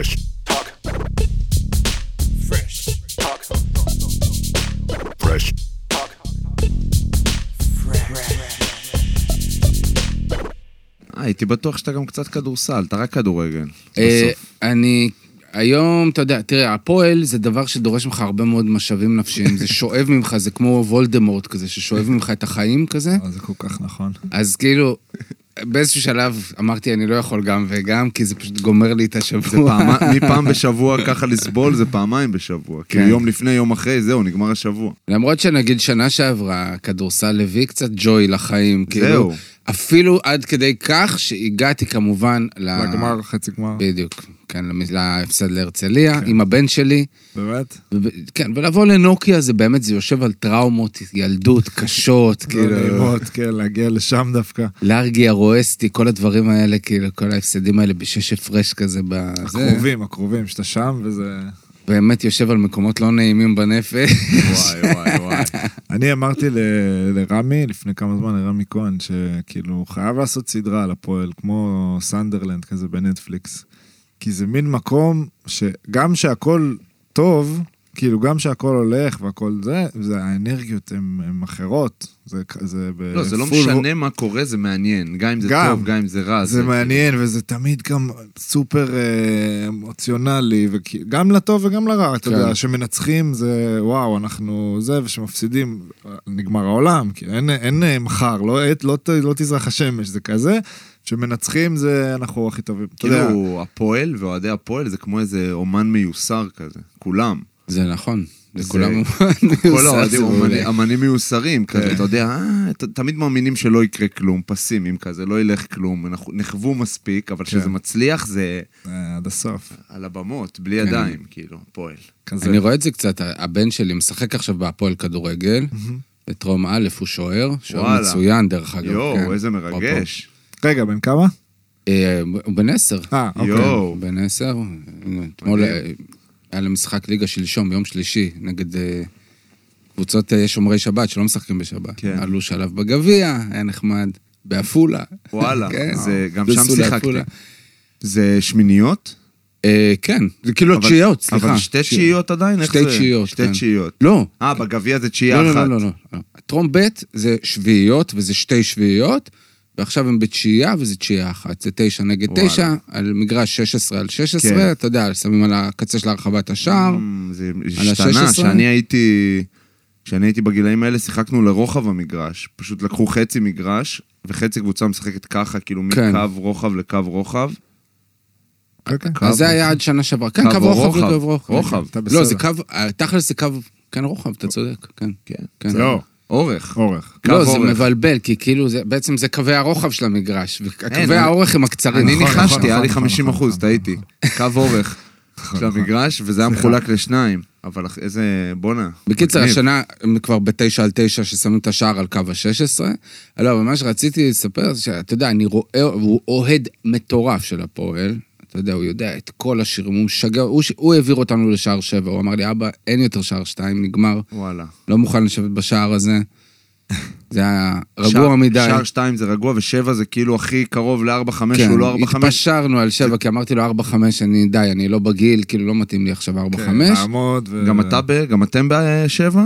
Fresh talk. Fresh talk. Fresh talk. אה, הייתי בטוח שאתה גם קצת כדורסל, אתה רק כדורגל. אה. אני, היום, אתה יודע, תראה, הפועל זה דבר שדורש ממך הרבה מאוד משאבים נפשיים. זה שואב ממך, זה כמו וולדמורט כזה, ששואב ממך את החיים כזה. אה, זה כל כך נכון. אז כאילו, באיזשהו שלב אמרתי, אני לא יכול גם וגם, כי זה פשוט גומר לי את זה השבוע. פעמה, מפעם בשבוע ככה לסבול זה פעמיים בשבוע. כאילו כן. יום לפני, יום אחרי, זהו, נגמר השבוע. למרות שנגיד שנה שעברה, כדורסל הביא קצת ג'וי לחיים. כאילו, זהו. אפילו עד כדי כך שהגעתי כמובן ל... לגמר, חצי גמר. בדיוק, כן, להפסד להרצליה, כן. עם הבן שלי. באמת? וב- כן, ולבוא לנוקיה זה באמת, זה יושב על טראומות, ילדות קשות, לא כאילו, נעימות, כן, להגיע לשם דווקא. לארגי הרואסטי, כל הדברים האלה, כאילו, כל ההפסדים האלה בשש הפרש כזה, בזה, הקרובים, הקרובים, שאתה שם וזה... באמת יושב על מקומות לא נעימים בנפש. וואי, וואי, וואי. אני אמרתי ל- לרמי, לפני כמה זמן, לרמי כהן, שכאילו, חייב לעשות סדרה על הפועל, כמו סנדרלנד כזה בנטפליקס. כי זה מין מקום שגם שהכל טוב, כאילו, גם שהכל הולך והכל זה, זה האנרגיות הן אחרות. זה, זה לא, זה לא משנה מה קורה, זה מעניין. גם אם זה גם. טוב, גם אם זה רע. זה מעניין, וזה תמיד גם סופר אה, אמוציונלי, וגם לטוב וגם לרע, אתה כן. יודע, שמנצחים זה וואו, אנחנו זה, ושמפסידים, נגמר העולם, כי אין, אין אה, מחר, לא, לא, ת- לא תזרח השמש, זה כזה, שמנצחים זה אנחנו הכי טובים. יודע, כאילו, הפועל ואוהדי הפועל זה כמו איזה אומן מיוסר כזה. כולם. זה נכון, זה- זה כולם... כל האוהדים מעולה. אמנים מיוסרים כזה, כן. אתה יודע, אה, תמיד מאמינים שלא יקרה כלום, פסימיים כזה, לא ילך כלום, נחוו מספיק, אבל כשזה כן. מצליח זה אה, עד הסוף. על הבמות, בלי ידיים, כאילו, פועל. אני רואה את זה קצת, הבן שלי משחק עכשיו בהפועל כדורגל, בטרום א' הוא שוער, שוער. מצוין דרך אגב. כן. יואו, איזה מרגש. רגע, בן כמה? אה, הוא בן עשר. אה, אוקיי. בן עשר. אתמול היה להם משחק ליגה שלשום, ביום שלישי, נגד אה, קבוצות אה, שומרי שבת שלא משחקים בשבת. כן. עלו שלב בגביע, היה נחמד. בעפולה. וואלה, כן. זה- גם שם שיחקתי. זה שמיניות? אה, כן, זה כאילו תשיעיות, סליחה. אבל שתי תשיעיות עדיין? שתי? תשיעיות, שתי כן. תשיעיות. לא, אה, בגביע זה תשיעייה לא, לא, אחת. לא, לא, לא. טרום ב' זה שביעיות, וזה שתי שביעיות, ועכשיו הם בתשיעייה, וזה תשיעייה אחת. זה תשע נגד וואלה. תשע, על מגרש 16 על 16, כן. אתה יודע, שמים על הקצה של הרחבת השער. Mm, זה על השתנה, ה-16? כשאני הייתי... כשאני הייתי בגילאים האלה, שיחקנו לרוחב המגרש. פשוט לקחו חצי מגרש, וחצי קבוצה משחקת ככה, כאילו כן. מקו רוחב לקו רוחב. כן, כן. אז זה היה עד שנה שעברה. כן, קו קו רוחב? וקו רוחב. רוחב. לא. זה קו, תכל'ס זה קו, כן רוחב, אתה צודק, כן. כן. כן. לא, אורך. אורך. לא, זה אורך. מבלבל, כי כאילו, זה- בעצם זה קווי הרוחב של המגרש, וקווי אני- האורך הם הקצרים. אני נכון, נכון, ניחשתי, היה לי נכון, 50 נכון, אחוז, טעיתי. קו אורך של המגרש, וזה היה מחולק לשניים. אבל איזה... בואנה. בקיצר. השנה הם כבר בתשע על תשע ששמים את השער על קו ה-16. לא, אבל מה שרציתי לספר זה שאתה יודע, אני רואה, הוא אוהד מטורף של הפועל. אתה יודע, הוא יודע את כל השירים, הוא משגע, הוא, ש- הוא העביר אותנו לשער שבע, הוא אמר לי, אבא, אין יותר שער שתיים, נגמר, וואלה. לא מוכן לשבת בשער הזה. זה היה שער- רגוע מדי. שער שתיים זה רגוע, ושבע זה כאילו הכי קרוב לארבע חמש, כן, הוא לא ארבע חמש. התפשרנו על שבע, כי אמרתי לו ארבע חמש, אני די, אני לא בגיל, כאילו לא מתאים לי עכשיו ארבע כן, חמש. לעמוד ו... גם אתה, ב- גם אתם בשבע?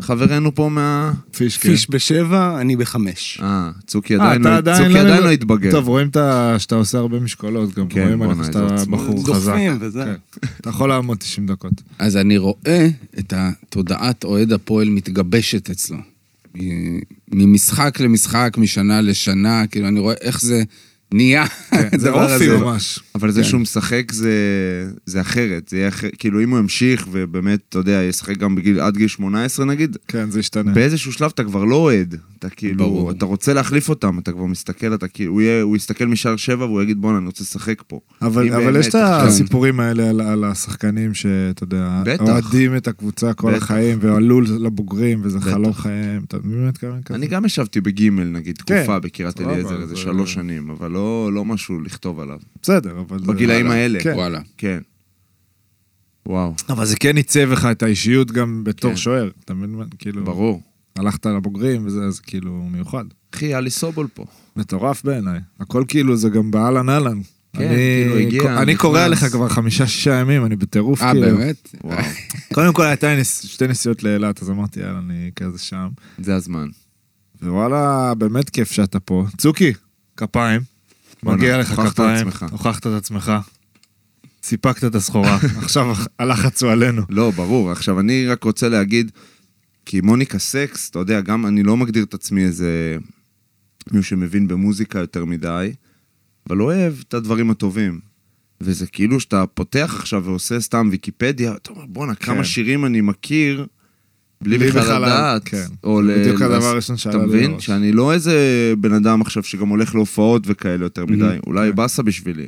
חברנו פה מה... פיש, כן. פיש בשבע, אני בחמש. אה, צוקי אה, עדיין אתה לא- עדיין צוקי לא- עדיין לא התבגר. טוב, רואים שאתה עושה הרבה משקולות, גם כן, רואים עליך שאתה. בחור חזק. דוחפים וזה. כן. אתה יכול לעמוד 90 דקות. אז אני רואה את התודעת אוהד הפועל מתגבשת אצלו. מ- ממשחק למשחק, משנה לשנה, כאילו, אני רואה איך זה נהיה. זה הדבר אופי. ממש. אבל זה כן. שהוא משחק זה, זה אחרת, זה יהיה אחר, כאילו אם הוא ימשיך ובאמת, אתה יודע, ישחק גם בגיל, עד גיל 18 נגיד, כן, זה ישתנה. באיזשהו שלב אתה כבר לא אוהד, אתה כאילו. אתה רוצה להחליף אותם, אתה כבר מסתכל, אתה כאילו, הוא, יסתכל משער שבע והוא יגיד בואנה, אני רוצה לשחק פה. אבל, יש את עכשיו- הסיפורים האלה על, השחקנים שאתה יודע. אוהדים את הקבוצה כל. החיים, ועלו לבוגרים, וזה. חלום חיים, אתה מבין מה מתכוון כזה? אני גם ישבתי בגימל נגיד, תקופה כן, בקריית אליעזר, איזה זה- שלוש שנים, אבל לא, לא משהו לכתוב עליו. בסדר, אבל... בגילאים וואלה. האלה. כן. וואלה. כן. וואו, אבל זה כן עיצב לך את האישיות גם בתור כן. שוער, אתה מבין מה? כאילו, ברור. הלכת לבוגרים וזה, אז כאילו מיוחד. אחי, היה לי סובול פה. מטורף בעיניי. הכל כאילו זה גם באהלן אהלן. כן, אני- כאילו הגיע, אני קורא נכנס. עליך כבר חמישה-שישה ימים, אני בטירוף, אה, כאילו. באמת? וואו, קודם כל הייתה נס- שתי נסיעות לאילת, אז אמרתי, יאללה, אני כזה שם. זה הזמן. ווואלה, באמת כיף שאתה פה. צוקי, כפיים. מגיע לך כפיים. הוכחת את עצמך. סיפקת את הסחורה. עכשיו הלחץ הוא עלינו. לא, ברור. עכשיו, אני רק רוצה להגיד, כי מוניקה סקס, אתה יודע, גם אני לא מגדיר את עצמי איזה מישהו שמבין במוזיקה יותר מדי, אבל אוהב את הדברים הטובים. וזה כאילו שאתה פותח עכשיו ועושה סתם ויקיפדיה, אתה אומר, בואנה, כמה כן. שירים אני מכיר, בלי בכלל לדעת. כן. או ל- בדיוק הדבר הראשון אתה שעלה לי מבין? לראש. שאני לא איזה בן אדם עכשיו שגם הולך להופעות וכאלה יותר מדי. אולי כן. באסה בשבילי.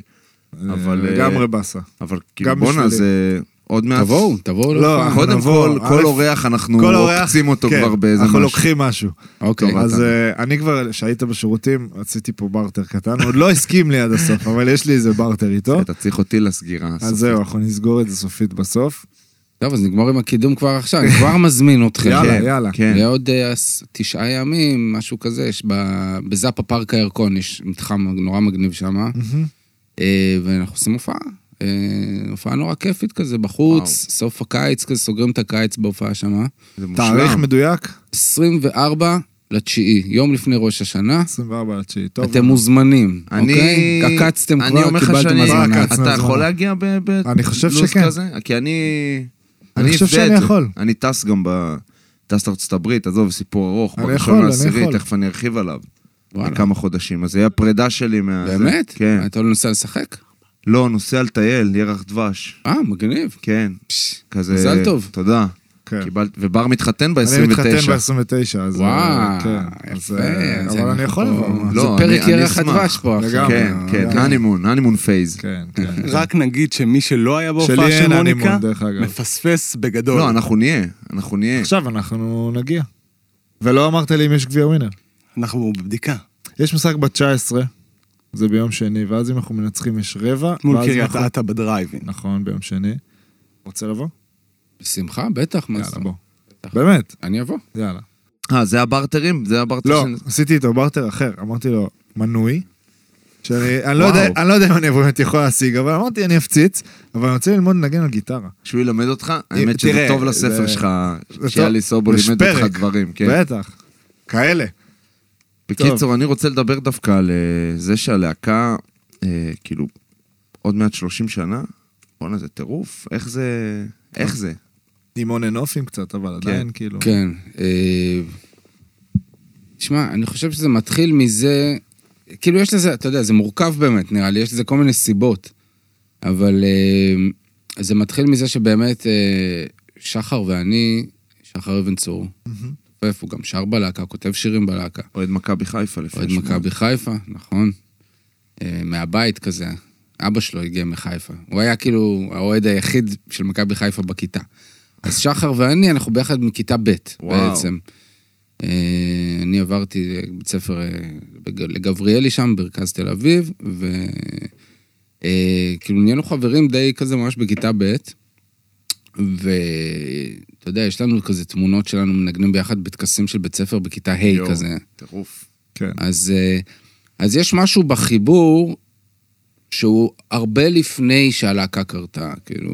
אבל, אה, לגמרי באסה. אבל כאילו, בואנה. זה עוד מעט... תבואו, תבואו. לא. אנחנו קודם נבוא, כל, כל אורח אנחנו כל אורח, עוקצים אותו כן, כבר באיזה אנחנו משהו. לוקחים משהו. אוקיי. טוב, אז אתה- אה, אני כבר, כשהיית בשירותים, עשיתי פה בארטר קטן, הוא עוד לא הסכים לי עד הסוף, אבל יש לי איזה בארטר איתו. אתה צריך אותי לסגירה. אז. זהו, אנחנו נסגור את זה סופית בסוף. טוב, אז נגמור עם הקידום כבר עכשיו, אני כבר מזמין אתכם. יאללה, כן, יאללה. כן. לעוד אה, תשעה ימים, משהו כזה, יש ב- בזאפה פארק הירקון, יש מתחם נורא מגניב שם, מהמם. ואנחנו עושים הופעה. אה, הופעה נורא כיפית כזה, בחוץ, וואו. סוף הקיץ כזה, סוגרים את הקיץ בהופעה שם. זה מושלם. תאריך מדויק? 24 לתשיעי, יום לפני ראש השנה. 24 לתשיעי. טוב. אתם מוזמנים, אני... אוקיי? עקצתם אני כבר, אומר לך קיבלתם שאני... הזמנה. עקצנו אתה הזמנה. יכול להגיע ב- ב- אני חושב לו"ז שכן. כזה? כי אני... אני חושב שאני. יכול. אני טס גם ב... טס לארצות הברית, עזוב, סיפור ארוך. אני יכול, אני יכול. תכף אני ארחיב עליו. לכמה חודשים. אז זה יהיה הפרידה שלי מה... באמת? כן. אתה לא נוסע לשחק? לא, נוסע לטייל, ירח דבש. אה, מגניב. כן. כזה... מזל טוב. תודה. כן. קיבלת... ובר מתחתן אני מתחתן ב-29. ב-29, אז... וואו, כן, אז, יפה. אה, אז אבל אני אנחנו יכול לבוא. לא, זה פרק ירח. הדבש פה. לגמרי. כן, כן, לגמרי. honeymoon, honeymoon phase. כן, כן. רק נגיד שמי שלא היה שלי בהופעה של אין מוניקה, honeymoon, דרך אגב. מפספס בגדול. לא, אנחנו נהיה, אנחנו נהיה. עכשיו אנחנו נגיע. ולא אמרת לי אם יש גביע ווינר. אנחנו בבדיקה. יש משחק ב-19, זה ביום שני, ואז אם אנחנו מנצחים יש רבע. מול קריית אנחנו- אתא בדרייבין. נכון, ביום שני. רוצה לבוא? בשמחה, בטח, מה יאללה, זה? בוא. באמת, אני אבוא. יאללה. אה, זה הברטרים? זה הברטר לא, של... עשיתי איתו בארטר אחר, אמרתי לו, מנוי. שאני אני לא. יודע, אני לא יודע אם אני באמת יכול להשיג, אבל אמרתי, אני אפציץ, אבל אני רוצה ללמוד לנגן על גיטרה. שהוא ילמד אותך? האמת שזה תראה, טוב לספר זה- שלך, טוב. סובול יש לימד אותך. דברים, כן. בטח. כאלה. בקיצור, אני רוצה לדבר דווקא על אה, זה שהלהקה, אה, כאילו, עוד מעט 30 שנה, בואנה, זה טירוף, איך זה... איך זה? עם אנד אופים קצת, אבל עדיין כאילו... כן. אה, תשמע, אני חושב שזה מתחיל מזה, כאילו יש לזה, אתה יודע, זה מורכב באמת, נראה לי, יש לזה כל מיני סיבות. אבל אה, זה מתחיל מזה שבאמת אה, שחר ואני, שחר אבן צור, מהמם. הוא גם שר בלהקה, כותב שירים בלהקה. אוהד מכבי חיפה לפני אוהד. מכבי חיפה, נכון. אה, מהבית כזה. אבא שלו הגיע מחיפה. הוא היה כאילו האוהד היחיד של מכבי חיפה בכיתה. אז שחר ואני, אנחנו ביחד מכיתה ב'. בעצם. אה, אני עברתי בית ספר אה, לגבריאלי שם, במרכז תל אביב, וכאילו נהיינו חברים די כזה ממש בכיתה ב', ואתה יודע, יש לנו כזה תמונות שלנו מנגנים ביחד בטקסים של בית ספר בכיתה ה' יואו, כזה. טירוף. כן. אז, אה, אז יש משהו בחיבור שהוא הרבה לפני שהלהקה קרתה, כאילו,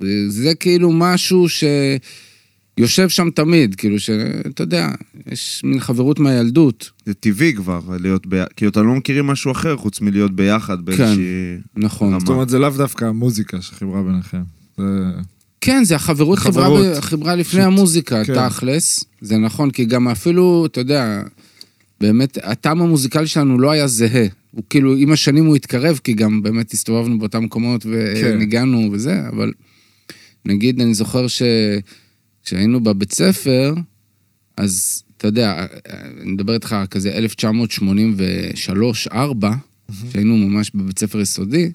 וזה כאילו משהו שיושב שם תמיד, כאילו, שאתה יודע, יש מין חברות מהילדות, זה טבעי כבר, להיות ביחד, כאילו, אתם לא מכירים משהו אחר חוץ מלהיות ביחד באיזושהי... נכון. רמה. זאת אומרת, זה לאו דווקא המוזיקה שחיברה ביניכם. זה... כן, זה החברות חברה, חברות. ב- חברה לפני פשוט, המוזיקה, כן. תכלס. זה נכון, כי גם אפילו, אתה יודע, באמת, הטעם המוזיקלי שלנו לא היה זהה. הוא כאילו, עם השנים הוא התקרב, כי גם באמת הסתובבנו באותם מקומות כן. וניגענו וזה, אבל נגיד, אני זוכר שכשהיינו בבית ספר, אז אתה יודע, אני מדבר איתך כזה 1983-4, שהיינו ממש בבית ספר יסודי,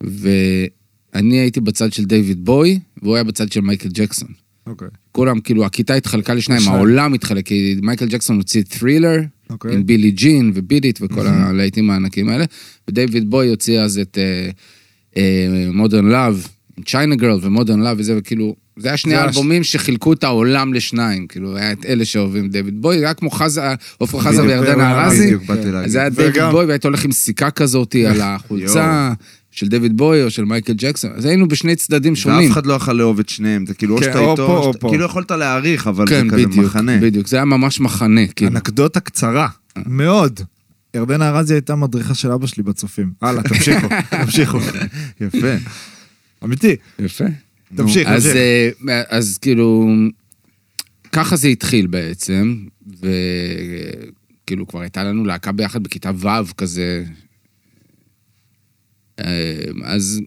ואני הייתי בצד של דיוויד בוי, והוא היה בצד של מייקל ג'קסון. אוקיי. כולם, כאילו, הכיתה התחלקה לשניים, לשניים. העולם התחלק, כי מייקל ג'קסון הוציא את Thriller, אוקיי. עם Billie Jean ו Beat It וכל הלהיטים הענקים האלה, ודייוויד בוי הוציא אז את Modern Love China Girl ו Modern Love וזה, וכאילו, זה היה שני זה האלבומים שחילקו את העולם לשניים, כאילו, היה את אלה שאוהבים דיוויד בוי, היה כמו חזה, עופרה חזה וירדנה ארזי, זה היה דיוויד וגם- בוי, והיית הולך עם סיכה כזאת על החולצה של דיוויד בוי או של מייקל ג'קסון, אז היינו בשני צדדים שונים. ואף אחד לא יכול לאהוב את שניהם, זה כאילו או כן, שאתה או איתו, פה, או או שאתה- פה. כאילו יכולת להעריך, אבל כן, זה כזה בדיוק, מחנה. בדיוק, זה היה ממש מחנה, כאילו. אנקדוטה קצרה, מאוד. ירדנה ארזי הייתה מדריכה של אבא שלי בצופים. הלאה, תמשיכו, תמשיכו. יפה. אמיתי. יפה. תמשיך, אז, תמשיך. אה, אז כאילו, ככה זה התחיל בעצם, וכאילו כבר הייתה לנו להקה ביחד בכיתה ו' כזה. אה, אז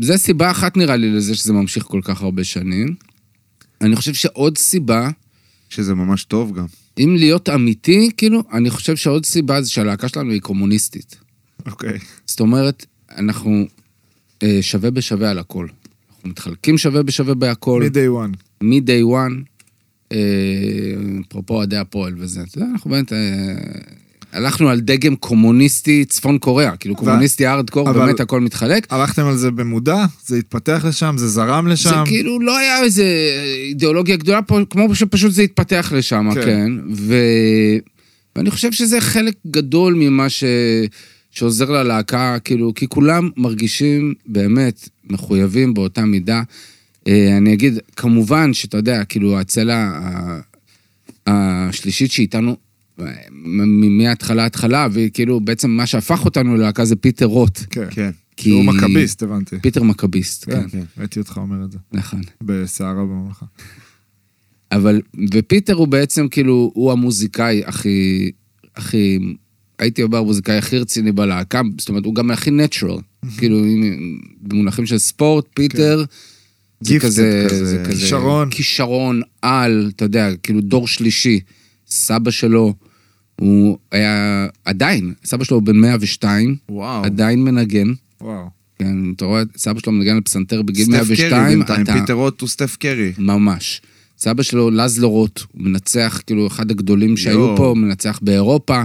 זה סיבה אחת נראה לי לזה שזה ממשיך כל כך הרבה שנים. אני חושב שעוד סיבה, שזה ממש טוב גם. אם להיות אמיתי, כאילו, אני חושב שעוד סיבה זה שהלהקה שלנו היא קומוניסטית. אוקיי. זאת אומרת, אנחנו אה, שווה בשווה על הכל. אנחנו מתחלקים שווה בשווה בהכל. מ-day one. מ-day one, אה, אפרופו אוהדי הפועל וזה, אתה יודע, אנחנו באמת, אה, הלכנו על דגם קומוניסטי צפון קוריאה, כאילו קומוניסטי הארדקור, אבל- באמת הכל מתחלק. הלכתם על זה במודע? זה התפתח לשם? זה זרם זה לשם? כאילו לא היה איזה אידיאולוגיה גדולה פה, כמו שפשוט זה התפתח לשם, כן. כן. ו... ואני חושב שזה חלק גדול ממה ש... שעוזר ללהקה, כאילו, כי כולם מרגישים באמת מחויבים באותה מידה. אה, אני אגיד, כמובן שאתה יודע, כאילו, הצלע השלישית שאיתנו מההתחלה התחלה, וכאילו, בעצם מה שהפך אותנו ללהקה זה פיטר רוט. כן. כן. כי... הוא מכביסט, הבנתי. פיטר מכביסט, כן, כן, ראיתי אותך אומר את זה. נכון. בסערה בממלכה. אבל, ופיטר הוא בעצם כאילו, הוא המוזיקאי הכי, הכי, הייתי אומר, המוזיקאי הכי רציני בלהקה, זאת אומרת, הוא גם הכי natural. כאילו, במונחים של ספורט, פיטר, זה כזה, כזה, זה כזה, כישרון. כישרון על, אתה יודע, כאילו דור שלישי. סבא שלו, הוא היה, עדיין, סבא שלו בן 102, וואו. עדיין מנגן. וואו. כן, אתה רואה, סבא שלו מנגן על פסנתר בגיל סטף 102, קרי בינתיים, אתה... פיטר רוט הוא סטף קרי. ממש. סבא שלו, לזלו רוט, הוא מנצח, כאילו, אחד הגדולים שהיו. פה, הוא מנצח באירופה.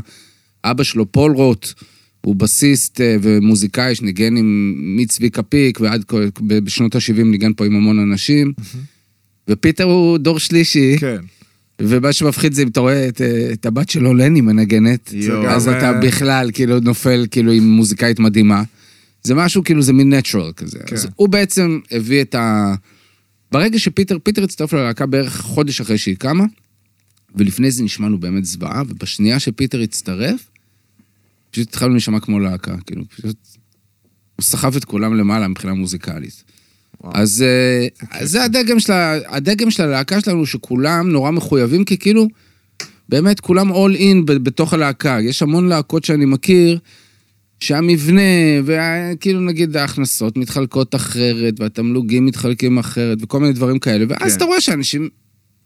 אבא שלו, פול רוט, הוא בסיסט אה, ומוזיקאי שניגן עם מצביקה פיק, ועד בשנות ה-70 ניגן פה עם המון אנשים. ופיטר הוא דור שלישי, כן. ומה שמפחיד זה אם אתה רואה את, את הבת שלו, לני, מנגנת, יואו. אז גם, אתה בכלל כאילו נופל כאילו עם מוזיקאית מדהימה. זה משהו כאילו זה מין natural כזה. כן. אז הוא בעצם הביא את ה... ברגע שפיטר, פיטר הצטרף ללהקה בערך חודש אחרי שהיא קמה, ולפני זה נשמענו באמת זוועה, ובשנייה שפיטר הצטרף, פשוט התחלנו להישמע כמו להקה, כאילו, פשוט... הוא סחב את כולם למעלה מבחינה מוזיקלית. אז אה, אז זה הדגם של, הדגם של הלהקה שלנו, שכולם נורא מחויבים, כי כאילו, באמת, כולם all in ב- בתוך הלהקה. יש המון להקות שאני מכיר, שהמבנה, וכאילו נגיד ההכנסות מתחלקות אחרת, והתמלוגים מתחלקים אחרת, וכל מיני דברים כאלה, ואז כן. אתה רואה שאנשים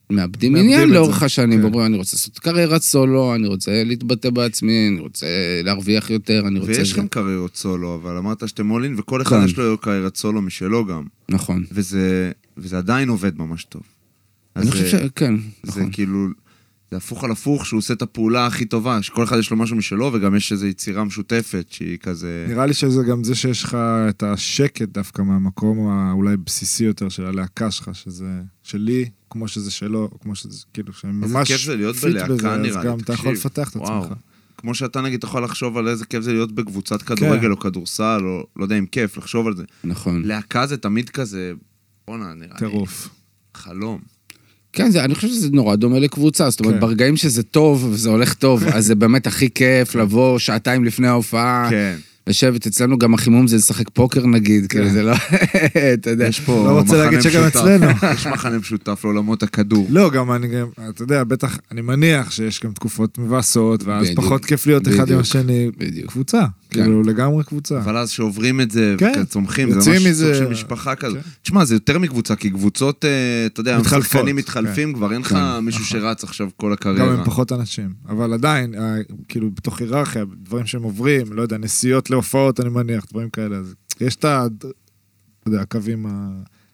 מאבדים עניין לאורך זה, השנים, כן. ואומרים, אני רוצה לעשות קריירת סולו, אני רוצה להתבטא בעצמי, אני רוצה להרוויח יותר, אני רוצה... ויש זה." לכם קריירות סולו, אבל אמרת שאתם all in, וכל כן. אחד יש לו קריירת סולו משלו גם. נכון. וזה, וזה עדיין עובד ממש טוב. אני חושב זה- שכן, זה נכון. כאילו, זה הפוך על הפוך, שהוא עושה את הפעולה הכי טובה, שכל אחד יש לו משהו משלו, וגם יש איזו יצירה משותפת שהיא כזה... נראה לי שזה גם זה שיש לך את השקט דווקא מהמקום האולי בסיסי יותר של הלהקה שלך, שזה שלי, כמו שזה שלו, כמו שזה, כאילו, שאני איזה ממש כיף זה להיות פיט בלהקה, בזה, נראה לי, אז גם אתה יכול תקשיב. לפתח את וואו. עצמך. כמו שאתה נגיד, אתה יכול לחשוב על איזה כיף זה להיות בקבוצת כן. כדורגל או כדורסל, או לא יודע אם כיף, לחשוב על זה. נכון. להקה זה תמיד כזה, בואנה, נראה לי טירוף. חלום. כן, זה, אני חושב שזה נורא דומה לקבוצה, זאת אומרת, כן. ברגעים שזה טוב וזה הולך טוב, אז זה באמת הכי כיף לבוא שעתיים לפני ההופעה, כן. לשבת אצלנו, גם החימום זה לשחק פוקר נגיד, כאילו זה לא, אתה יודע. יש פה לא רוצה להגיד שגם. אצלנו. יש מחנה משותף לעולמות הכדור. לא, גם אני גם, אתה יודע, בטח, אני מניח שיש גם תקופות מבאסות, ואז. פחות כיף להיות אחד עם. השני. בדיוק. קבוצה, כן. כאילו לגמרי קבוצה. אבל אז שעוברים את זה, כן. וצומחים, זה ממש סוג של משפחה כזו. כן. תשמע, זה יותר מקבוצה, כי קבוצות, אה, אתה יודע, מתחלפות, שחקנים מתחלפים, כבר אין לך כן, מישהו שרץ עכשיו כל גם הקריירה. עם פחות אנשים. אבל עדיין, אה, כאילו, בתוך היררכיה, דברים שהם עוברים, לא יודע, נסיעות להופעות, אני מניח, דברים כאלה. אז יש את ה... אתה יודע, הקווים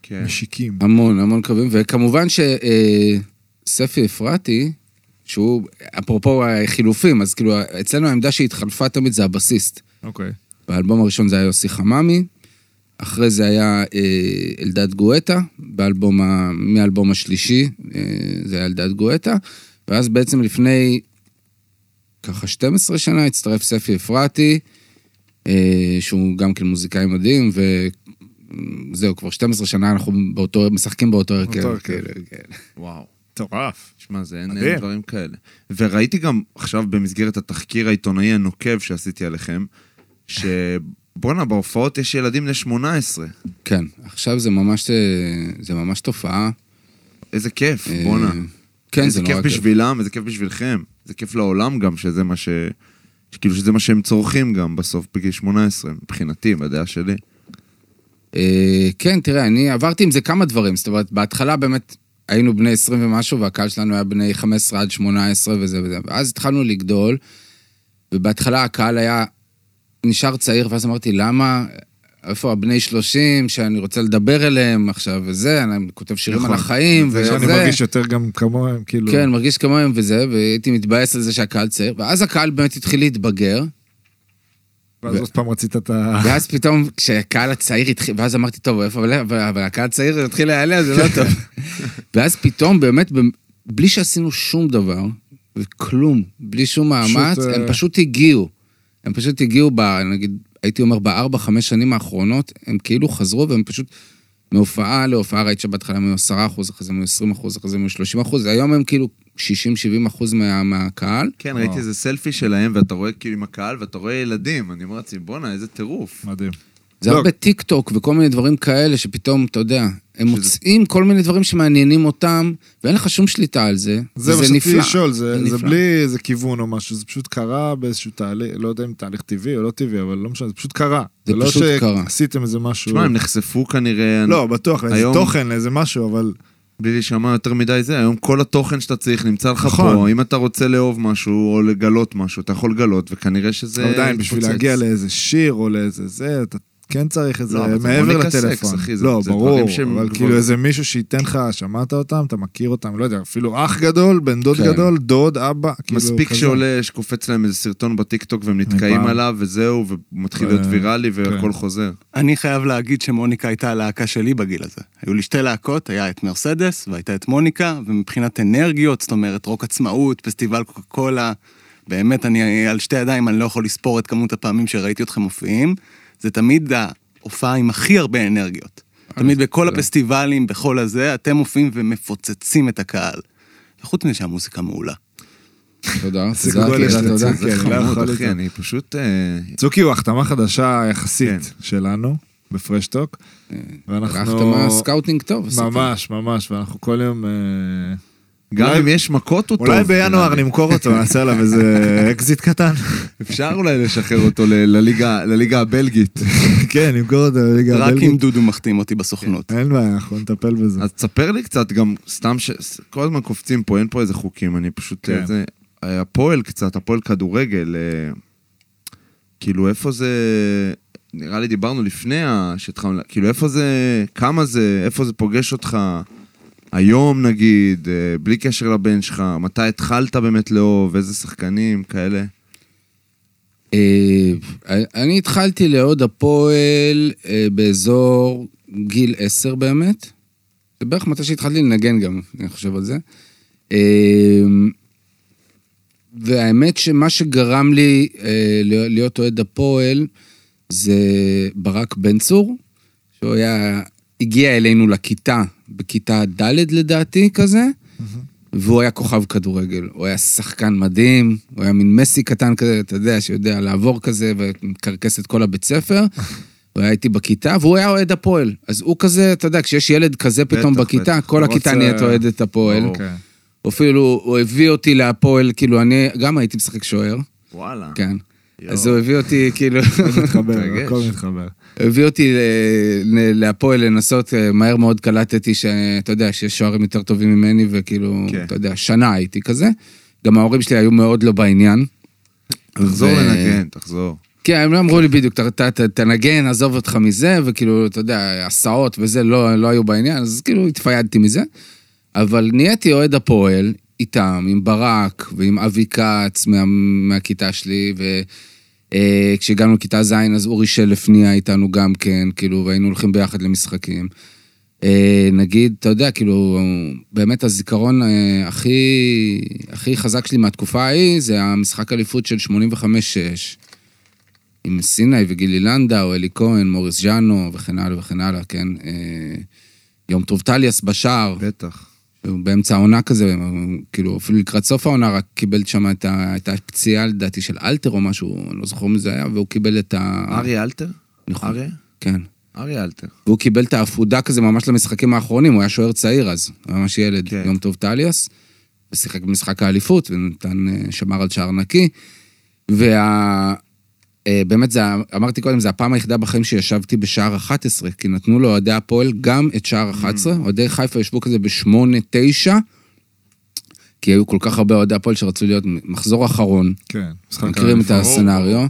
כן. המשיקים. המון, המון קווים, וכמובן שספי אפרתי, שהוא, אפרופו החילופים, אז כאילו, אצלנו העמדה שהתחלפה תמיד זה הבסיסט. אוקיי. באלבום הראשון זה היה יוסי חממי, אחרי זה היה אה, אלדד גואטה, באלבום, ה- מהאלבום השלישי, אה, זה היה אלדד גואטה, ואז בעצם לפני ככה 12 שנה הצטרף ספי אפרתי, אה, שהוא גם כן מוזיקאי מדהים, וזהו, כבר 12 שנה אנחנו באותו, משחקים באותו הרכב. באותו הרכב. כאילו, כן. וואו. מטורף. שמע, זה אין מדהים. אין דברים כאלה. וראיתי גם עכשיו במסגרת התחקיר העיתונאי הנוקב שעשיתי עליכם, שבואנה, בהופעות יש ילדים בני 18. כן, עכשיו זה ממש, אה, זה ממש תופעה. איזה כיף, אה, בואנה. כן, איזה זה נורא כיף כיף. בשבילם, איזה כיף בשבילכם. זה כיף לעולם גם, שזה מה ש... כאילו שזה מה שהם צורכים גם בסוף בגיל 18, מבחינתי, בדעה שלי. אה, כן, תראה, אני עברתי עם זה כמה דברים. זאת אומרת, בהתחלה באמת היינו בני 20 ומשהו, והקהל שלנו היה בני 15 עד 18 וזה וזה. ואז התחלנו לגדול, ובהתחלה הקהל היה נשאר צעיר, ואז אמרתי, למה, איפה הבני 30 שאני רוצה לדבר אליהם עכשיו וזה, אני כותב שירים נכון. על החיים זה וזה. שאני מרגיש יותר גם כמוהם, כאילו... כן, מרגיש כמוהם וזה, והייתי מתבאס על זה שהקהל צעיר, ואז הקהל באמת התחיל להתבגר, ואז עוד פעם רצית את ה... ואז פתאום כשהקהל הצעיר התחיל, ואז אמרתי, טוב, איפה, אבל, הקהל הצעיר התחיל להיעלם, זה לא טוב. ואז פתאום, באמת, בלי שעשינו שום דבר, וכלום, בלי שום מאמץ, פשוט, הם אה, פשוט הגיעו. הם פשוט הגיעו, ב, נגיד, הייתי אומר, בארבע, חמש שנים האחרונות, הם כאילו חזרו והם פשוט, מהופעה להופעה, ראית שבהתחלה הם היו 10 אחוז, אחרי זה הם היו 20 אחוז, אחרי זה הם היו 30 אחוז, היום הם כאילו 60-70 אחוז מה, מהקהל. כן, ראיתי איזה סלפי שלהם, ואתה רואה כאילו עם הקהל, ואתה רואה ילדים. אני אומר לעצמי, בואנה, איזה טירוף. מדהים. זה לא. הרבה טיק טוק וכל מיני דברים כאלה שפתאום, אתה יודע, הם שזה- מוצאים כל מיני דברים שמעניינים אותם, ואין לך שום שליטה על זה. זה מה וזה נפלא. לשאול, זה, זה נפלא. בלי איזה כיוון או משהו, זה פשוט קרה באיזשהו תהליך, לא יודע אם תהליך טבעי או לא טבעי, אבל לא משנה, זה פשוט קרה. זה לא פשוט קרה. שעשיתם איזה משהו... תשמע, הם נחשפו כנראה... לא, בטוח, לאיזה היום- תוכן, לאיזה משהו, אבל... בלי להישמע יותר מדי זה, היום כל התוכן שאתה צריך נמצא לך נכון. פה, אם אתה רוצה לאהוב משהו או לגלות משהו, אתה יכול לגלות, וכנראה שזה... עדיין, בשביל. להגיע לאיזה שיר או לאיזה זה, אתה כן צריך את זה לא, מעבר לטלפון. אחי, זה- לא, זה ברור, שהם אבל כאילו איזה מישהו שייתן לך, שמעת אותם, אתה מכיר אותם, לא יודע, אפילו אח גדול, בן דוד כן. גדול, דוד, אבא, כאילו מספיק כזה. שעולה, שקופץ להם איזה סרטון בטיקטוק והם נתקעים. עליו וזהו, ומתחיל להיות אה, ויראלי והכל כן. חוזר. אני חייב להגיד שמוניקה הייתה הלהקה שלי בגיל הזה. היו לי שתי להקות, היה את מרסדס והייתה את מוניקה, ומבחינת אנרגיות, זאת אומרת, רוק עצמאות, פסטיבל קוקה קולה, באמת, אני על שתי ידיים, אני לא יכול לספור את כמות הפעמים שראיתי אתכם מופיעים. זה תמיד ההופעה עם הכי הרבה אנרגיות. תמיד בכל תודה. הפסטיבלים, בכל הזה, אתם מופיעים ומפוצצים את הקהל. וחוץ מזה שהמוזיקה מעולה. תודה, תודה, תודה, תודה. כן, אחי, איתו. אני פשוט... אה, צוקי הוא החתמה חדשה יחסית כן. שלנו, בפרשטוק, הלכת מה scouting טוב. עשית. ממש, ממש, ואנחנו כל יום... גם אם יש מכות הוא טוב. אולי בינואר. נמכור אותו, נעשה עליו איזה אקזיט קטן. אפשר אולי לשחרר אותו ל- לליגה הבלגית. כן, נמכור אותו לליגה רק אם הבלגית. דודו מחתים אותי בסוכנות. אין בעיה, אנחנו נטפל בזה. אז תספר לי קצת גם, סתם ש... כל הזמן קופצים פה, אין פה איזה חוקים, אני פשוט... כן. הפועל קצת, הפועל כדורגל, אה, כאילו איפה זה... נראה לי דיברנו לפני שהתחלנו, כאילו איפה זה, כמה זה, איפה זה פוגש אותך היום נגיד, אה, בלי קשר לבן שלך, מתי התחלת באמת לאהוב, איזה שחקנים, כאלה. אה, אני התחלתי לאהוד הפועל אה, באזור גיל 10 באמת. זה בערך מתי שהתחלתי לנגן גם, אני חושב על זה. והאמת שמה שגרם לי להיות אוהד הפועל זה ברק בן צור, שהוא היה, הגיע אלינו לכיתה, בכיתה ד' לדעתי כזה, והוא היה כוכב כדורגל. הוא היה שחקן מדהים, הוא היה מין מסי קטן כזה, אתה יודע, שיודע לעבור כזה ומקרקס את כל הבית ספר. הוא היה איתי בכיתה, והוא היה אוהד הפועל. אז הוא כזה, אתה יודע, כשיש ילד כזה פתאום בכיתה. כל הכיתה נהיית אוהדת הפועל. כן. אפילו הוא הביא אותי להפועל, כאילו אני גם הייתי משחק שוער, וואלה. כן. אז הוא הביא אותי, כאילו, מתחבר, מתרגש. הכל מתחבר. הביא אותי להפועל לנסות, אה, מהר מאוד קלטתי שאתה יודע, שיש שוערים יותר טובים ממני, וכאילו, כן. אתה יודע, שנה הייתי כזה. גם ההורים שלי היו מאוד לא בעניין. תחזור ו- לנגן, תחזור. כן, הם לא אמרו לי בדיוק, "ת- ת- ת- תנגן, עזוב אותך מזה, וכאילו, אתה יודע, הסעות וזה לא, לא היו בעניין, אז כאילו התפיידתי מזה. אבל נהייתי אוהד הפועל, איתם, עם ברק ועם אבי כץ מה, מהכיתה שלי, אה, כשהגענו לכיתה ז', אז אורי שלף נהיה איתנו גם כן, כאילו, והיינו הולכים ביחד למשחקים. אה, נגיד, אתה יודע, כאילו, באמת הזיכרון אה, הכי, הכי חזק שלי מהתקופה ההיא, זה המשחק אליפות של 85-6. עם סיני וגילי לנדאו, אלי כהן, מוריס ז'אנו וכן הלאה וכן הלאה, כן? אה, יום טוב טליאס בשער, בטח. באמצע העונה כזה, כאילו אפילו לקראת סוף העונה רק קיבל שם את, ה, את הפציעה לדעתי של אלתר או משהו, אני לא זוכר מי זה היה, והוא קיבל את ה... אריה אלתר? נכון. אריה? כן. אריה אלתר. והוא קיבל את העפודה כזה ממש למשחקים האחרונים, הוא היה שוער צעיר אז, ממש ילד, כן. יום טוב טליאס, ושיחק במשחק האליפות, ונתן, אה, שמר על שער נקי. וה... אה, באמת, זה, אמרתי קודם, זו הפעם היחידה בחיים שישבתי בשער 11, כי נתנו לאוהדי הפועל גם את שער 11, אוהדי חיפה ישבו כזה ב-8-9, כי היו כל כך הרבה אוהדי הפועל שרצו להיות מחזור אחרון, כן. משחק מכירים את. הסצנריו.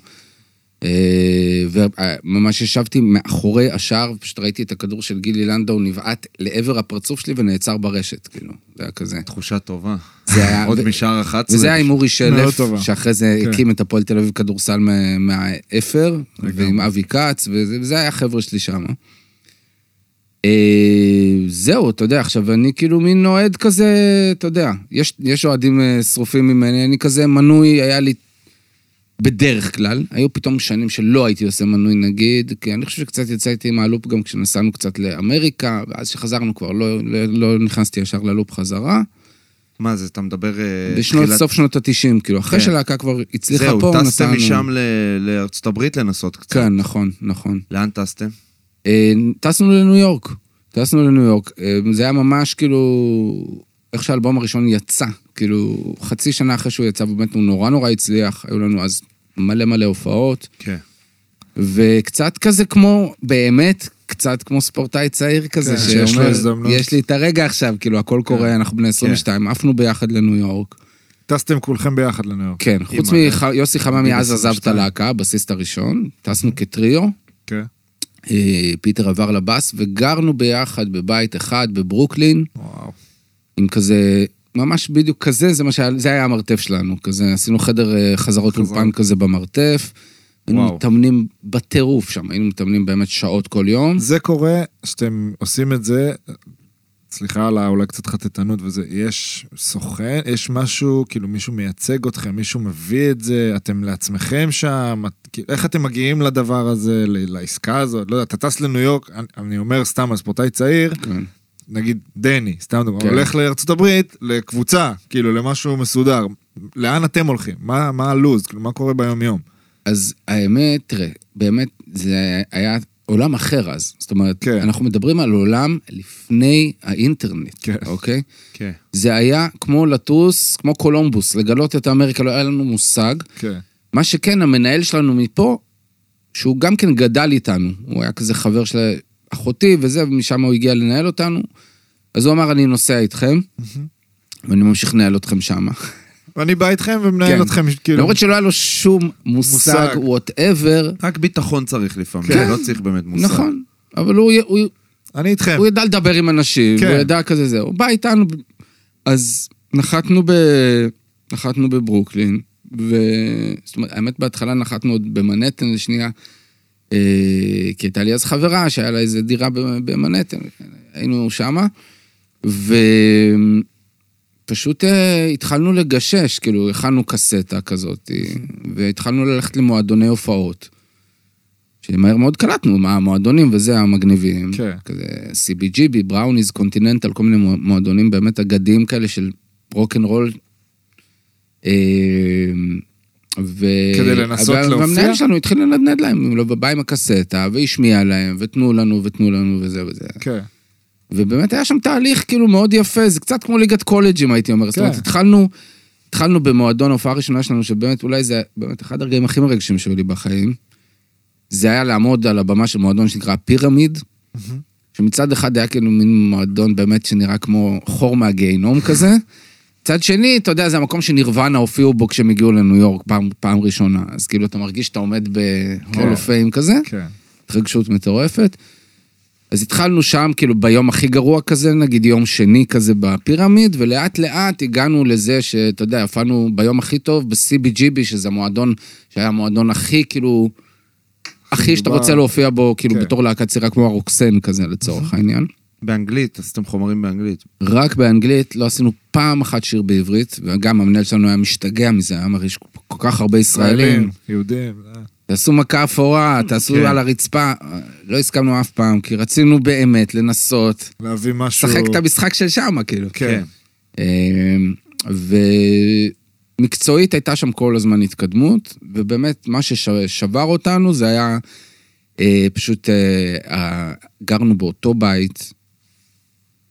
אה, וממש ישבתי מאחורי השער, פשוט ראיתי את הכדור של גילי לנדאו נבעט לעבר הפרצוף שלי ונעצר ברשת, כאילו, זה היה כזה. תחושה טובה. זה היה... עוד משער 11. וזה היה עם אורי שלף. שאחרי זה כן. הקים את הפועל תל אביב כדורסל מה- מהאפר, ועם אבי כץ, וזה היה החבר'ה שלי שם. אה, זהו, אתה יודע, עכשיו אני כאילו מין אוהד כזה, אתה יודע, יש, אוהדים אה, שרופים ממני, אני כזה מנוי, היה לי בדרך כלל, היו פתאום שנים שלא הייתי עושה מנוי נגיד, כי אני חושב שקצת יצאתי עם הלופ גם כשנסענו קצת לאמריקה, ואז כשחזרנו כבר לא, לא, לא נכנסתי ישר ללופ חזרה. מה זה, אתה מדבר... אה, בשנות, תחילת- סוף שנות ה-90, כאילו, אחרי כן. שלהקה כבר הצליחה זהו, פה, טסתם נסענו. משם ל- לארצות הברית לנסות קצת. כן, נכון, נכון. לאן טסתם? אה, טסנו לניו יורק, טסנו לניו יורק. אה, זה היה ממש כאילו, איך שהאלבום הראשון יצא, כאילו, חצי שנה אחרי שהוא יצא, באמת הוא נורא נורא הצליח, היו לנו אז מלא מלא הופעות, כן. וקצת כזה כמו, באמת, קצת כמו ספורטאי צעיר כזה, כן, שאומר. יש לי את הרגע עכשיו, כאילו, הכל קורה, אנחנו בני 22, עפנו ביחד לניו יורק. טסתם כולכם ביחד לניו יורק. כן, חוץ מיוסי חממי אז עזב את 22. הלהקה, הבסיסט הראשון, טסנו כטריו, כן. אה, פיטר עבר לבאס, וגרנו ביחד בבית אחד בברוקלין, וואו. עם כזה, ממש בדיוק כזה, זה מה שהיה, זה היה המרתף שלנו, כזה, עשינו חדר אה, חזרות. אולפן כזה במרתף, היינו וואו. מתאמנים בטירוף שם, היינו מתאמנים באמת שעות כל יום. זה קורה שאתם עושים את זה, סליחה על אולי קצת חטטנות וזה, יש סוכן, יש משהו, כאילו מישהו מייצג אתכם, מישהו מביא את זה, אתם לעצמכם שם, את, כאילו, איך אתם מגיעים לדבר הזה, לעסקה הזאת, לא יודע, אתה טס לניו יורק, אני, אני אומר סתם, ספורטאי צעיר, כן. נגיד דני, סתם דוגמא, כן. הולך לארצות הברית, לקבוצה, כאילו למשהו מסודר, לאן אתם הולכים? מה, מה הלו"ז? כאילו, מה קורה ביום יום? אז האמת, תראה, באמת, זה היה עולם אחר אז. זאת אומרת, כן. אנחנו מדברים על עולם לפני האינטרנט, כן. אוקיי? כן. זה היה כמו לטוס, כמו קולומבוס, לגלות את אמריקה, לא היה לנו מושג. כן. מה שכן, המנהל שלנו מפה, שהוא גם כן גדל איתנו, הוא היה כזה חבר של אחותי וזה, ומשם הוא הגיע לנהל אותנו, אז הוא אמר, אני נוסע איתכם, ואני ממשיך לנהל אתכם שמה. ואני בא איתכם ומנהל כן. אתכם, כאילו... למרות שלא היה לו שום מושג, מושג. Whatever, רק ביטחון צריך לפעמים, כן. לא צריך באמת מושג. נכון, אבל הוא, הוא, אני איתכם. הוא ידע לדבר עם אנשים, כן. הוא ידע כזה זה, הוא בא איתנו, אז נחתנו, ב... נחתנו בברוקלין, ו... זאת אומרת, האמת בהתחלה נחתנו עוד במנהטן לשנייה, אה, כי הייתה לי אז חברה שהיה לה איזה דירה במנהטן, היינו שמה, ופשוט אה, התחלנו לגשש, כאילו, הכנו קסטה כזאת, והתחלנו ללכת למועדוני הופעות. שמהר מאוד קלטנו מה המועדונים וזה המגניבים. כן. כזה CBGB, בראוניז, קונטיננטל, כל מיני מוע- מועדונים באמת אגדיים כאלה של רוקן רול. אה, ו... כדי לנסות וה- להופיע? והמנהל שלנו התחיל לנדנד להם, הוא לא בא עם הקסטה, והשמיע להם, ותנו לנו, ותנו לנו, וזה וזה. כן. ובאמת היה שם תהליך כאילו מאוד יפה, זה קצת כמו ליגת קולג'ים הייתי אומר. זאת אומרת, כן. התחלנו, התחלנו במועדון ההופעה הראשונה שלנו, שבאמת אולי זה באמת אחד הרגעים הכי מרגשים שהיו לי בחיים. זה היה לעמוד על הבמה של מועדון שנקרא פירמיד, שמצד אחד היה כאילו מין מועדון באמת שנראה כמו חור מהגיהינום כזה. מצד שני, אתה יודע, זה המקום שנירוונה הופיעו בו כשהם הגיעו לניו יורק פעם, פעם ראשונה. אז כאילו אתה מרגיש שאתה עומד כן. of Fame כזה. כן. התרגשות מטורפת. אז התחלנו שם, כאילו, ביום הכי גרוע כזה, נגיד יום שני כזה בפירמיד, ולאט לאט הגענו לזה שאתה יודע, הופענו ביום הכי טוב ב-CBGB, שזה המועדון, שהיה המועדון הכי, כאילו, הכי שאתה. רוצה להופיע בו, כאילו, כן. בתור להקת צירה כמו הרוקסן כזה, לצורך העניין. באנגלית, עשיתם חומרים באנגלית. רק באנגלית, לא עשינו פעם אחת שיר בעברית, וגם המנהל שלנו היה משתגע מזה, היה מרגיש כל כך הרבה ישראלים. יהודים. אה. תעשו מכה אפורה, תעשו כן. על הרצפה. לא הסכמנו אף פעם, כי רצינו באמת לנסות, להביא משהו... לשחק את המשחק של שמה, כאילו. כן. אמ, ומקצועית הייתה שם כל הזמן התקדמות, ובאמת מה ששבר אותנו זה היה אה, פשוט, אה, גרנו באותו בית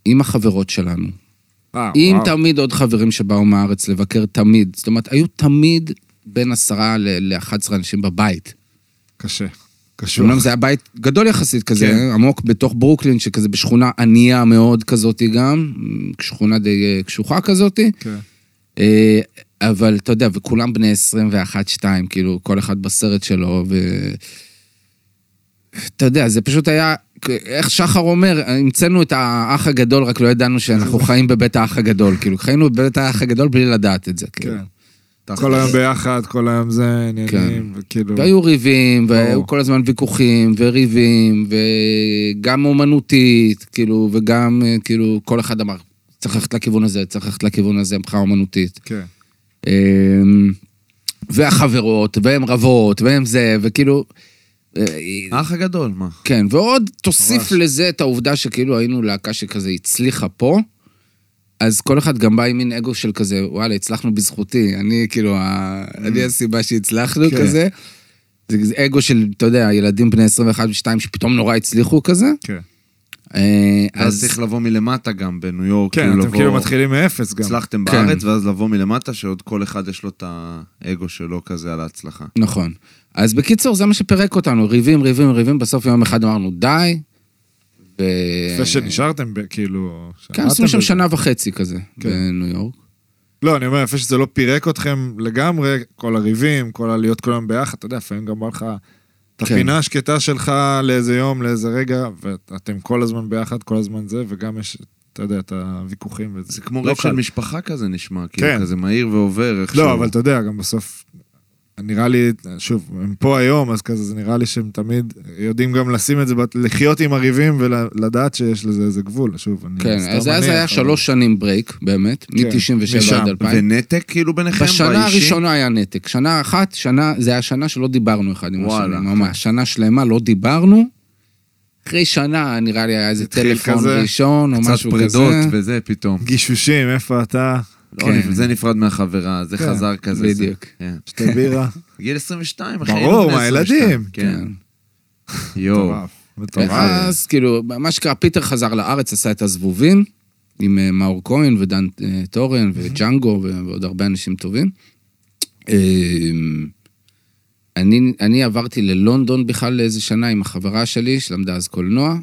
עם החברות שלנו. אה, עם וואו. תמיד עוד חברים שבאו מהארץ לבקר תמיד. זאת אומרת, היו תמיד בין עשרה ל-11 אנשים בבית. קשה. קשור. אומנם זה היה בית גדול יחסית כזה, כן. עמוק בתוך ברוקלין, שכזה בשכונה ענייה מאוד כזאתי גם, שכונה די אה, קשוחה כזאתי. כן. אה, אבל אתה יודע, וכולם בני 21-2, כאילו, כל אחד בסרט שלו, ו... אתה יודע, זה פשוט היה, איך שחר אומר, המצאנו את האח הגדול, רק לא ידענו שאנחנו חיים בבית האח הגדול. כאילו, חיינו בבית האח הגדול בלי לדעת את זה, כאילו. כן. כל היום ביחד, כל היום זה עניינים, וכאילו... והיו ריבים, והיו. כל הזמן ויכוחים, וריבים, וגם אומנותית, כאילו, וגם, אה, כאילו, כל אחד אמר, צריך ללכת לכיוון הזה, צריך ללכת לכיוון הזה, מבחינה אומנותית. כן. אמ, והחברות, והן רבות, והן זה, וכאילו... אה, האח הגדול, מה? כן, ועוד תוסיף ממש. לזה את העובדה שכאילו היינו להקה שכזה הצליחה פה, אז כל אחד גם בא עם מין אגו של כזה, וואלה, הצלחנו בזכותי, אני כאילו, ה... אני הסיבה שהצלחנו Mm. כן. כזה. זה זה אגו של, אתה יודע, ילדים בני 21 ו-2 שפתאום נורא הצליחו כזה. כן. אה, אז אז צריך לבוא מלמטה גם בניו יורק. כן, כאילו אתם לבוא- כאילו מתחילים מאפס גם. הצלחתם כן. בארץ, ואז לבוא מלמטה, שעוד כל אחד יש לו את האגו שלו כזה על ההצלחה. נכון. אז בקיצור, זה מה שפירק אותנו, ריבים, ריבים, ריבים, בסוף יום אחד אמרנו, די. ו... יפה שנשארתם, ב- כאילו... כן, עשינו שם. שנה וחצי כזה, כן. בניו יורק. לא, אני אומר, יפה שזה לא פירק אתכם לגמרי, כל הריבים, כל הלהיות כל היום ביחד, אתה יודע, לפעמים גם בא לך את כן. הפינה השקטה שלך לאיזה יום, לאיזה רגע, ואתם כל הזמן ביחד, כל הזמן זה, וגם יש, אתה יודע, את הוויכוחים וזה. זה כמו לא ריב של. משפחה כזה נשמע, כאילו כן. כזה מהיר ועובר איכשהו. לא, אבל אתה יודע, גם בסוף, נראה לי, שוב, הם פה היום, אז כזה, זה נראה לי שהם תמיד יודעים גם לשים את זה, לחיות עם הריבים ולדעת שיש לזה איזה גבול, שוב, אני כן, סתם אז אז היה אבל- שלוש שנים ברייק, באמת, כן, מ-97 משם. עד 2000. ונתק כאילו ביניכם בשנה באישי? הראשונה היה נתק. שנה אחת, שנה, זה היה שנה שלא דיברנו אחד עם וואלה, השני, כן. ממש. שנה שלמה לא דיברנו. אחרי שנה, נראה לי היה איזה טלפון כזה, ראשון או קצת משהו כזה. פרידות וזה פתאום. גישושים, איפה אתה? לא, כן. זה נפרד מהחברה, זה כן, חזר כזה. זה- בדיוק. כן. שתי בירה. גיל 22, אחי. ברור, מהילדים. 22. כן. כן. יואו. מטורף, מטורף. ואז, כאילו, מה שקרה, פיטר חזר לארץ, עשה את הזבובים, עם אה, מאור כהן ודן אה, טורן וג'אנגו ו- ועוד הרבה אנשים טובים. אה, אני, אני עברתי ללונדון בכלל לאיזה שנה עם החברה שלי, שלמדה אז קולנוע.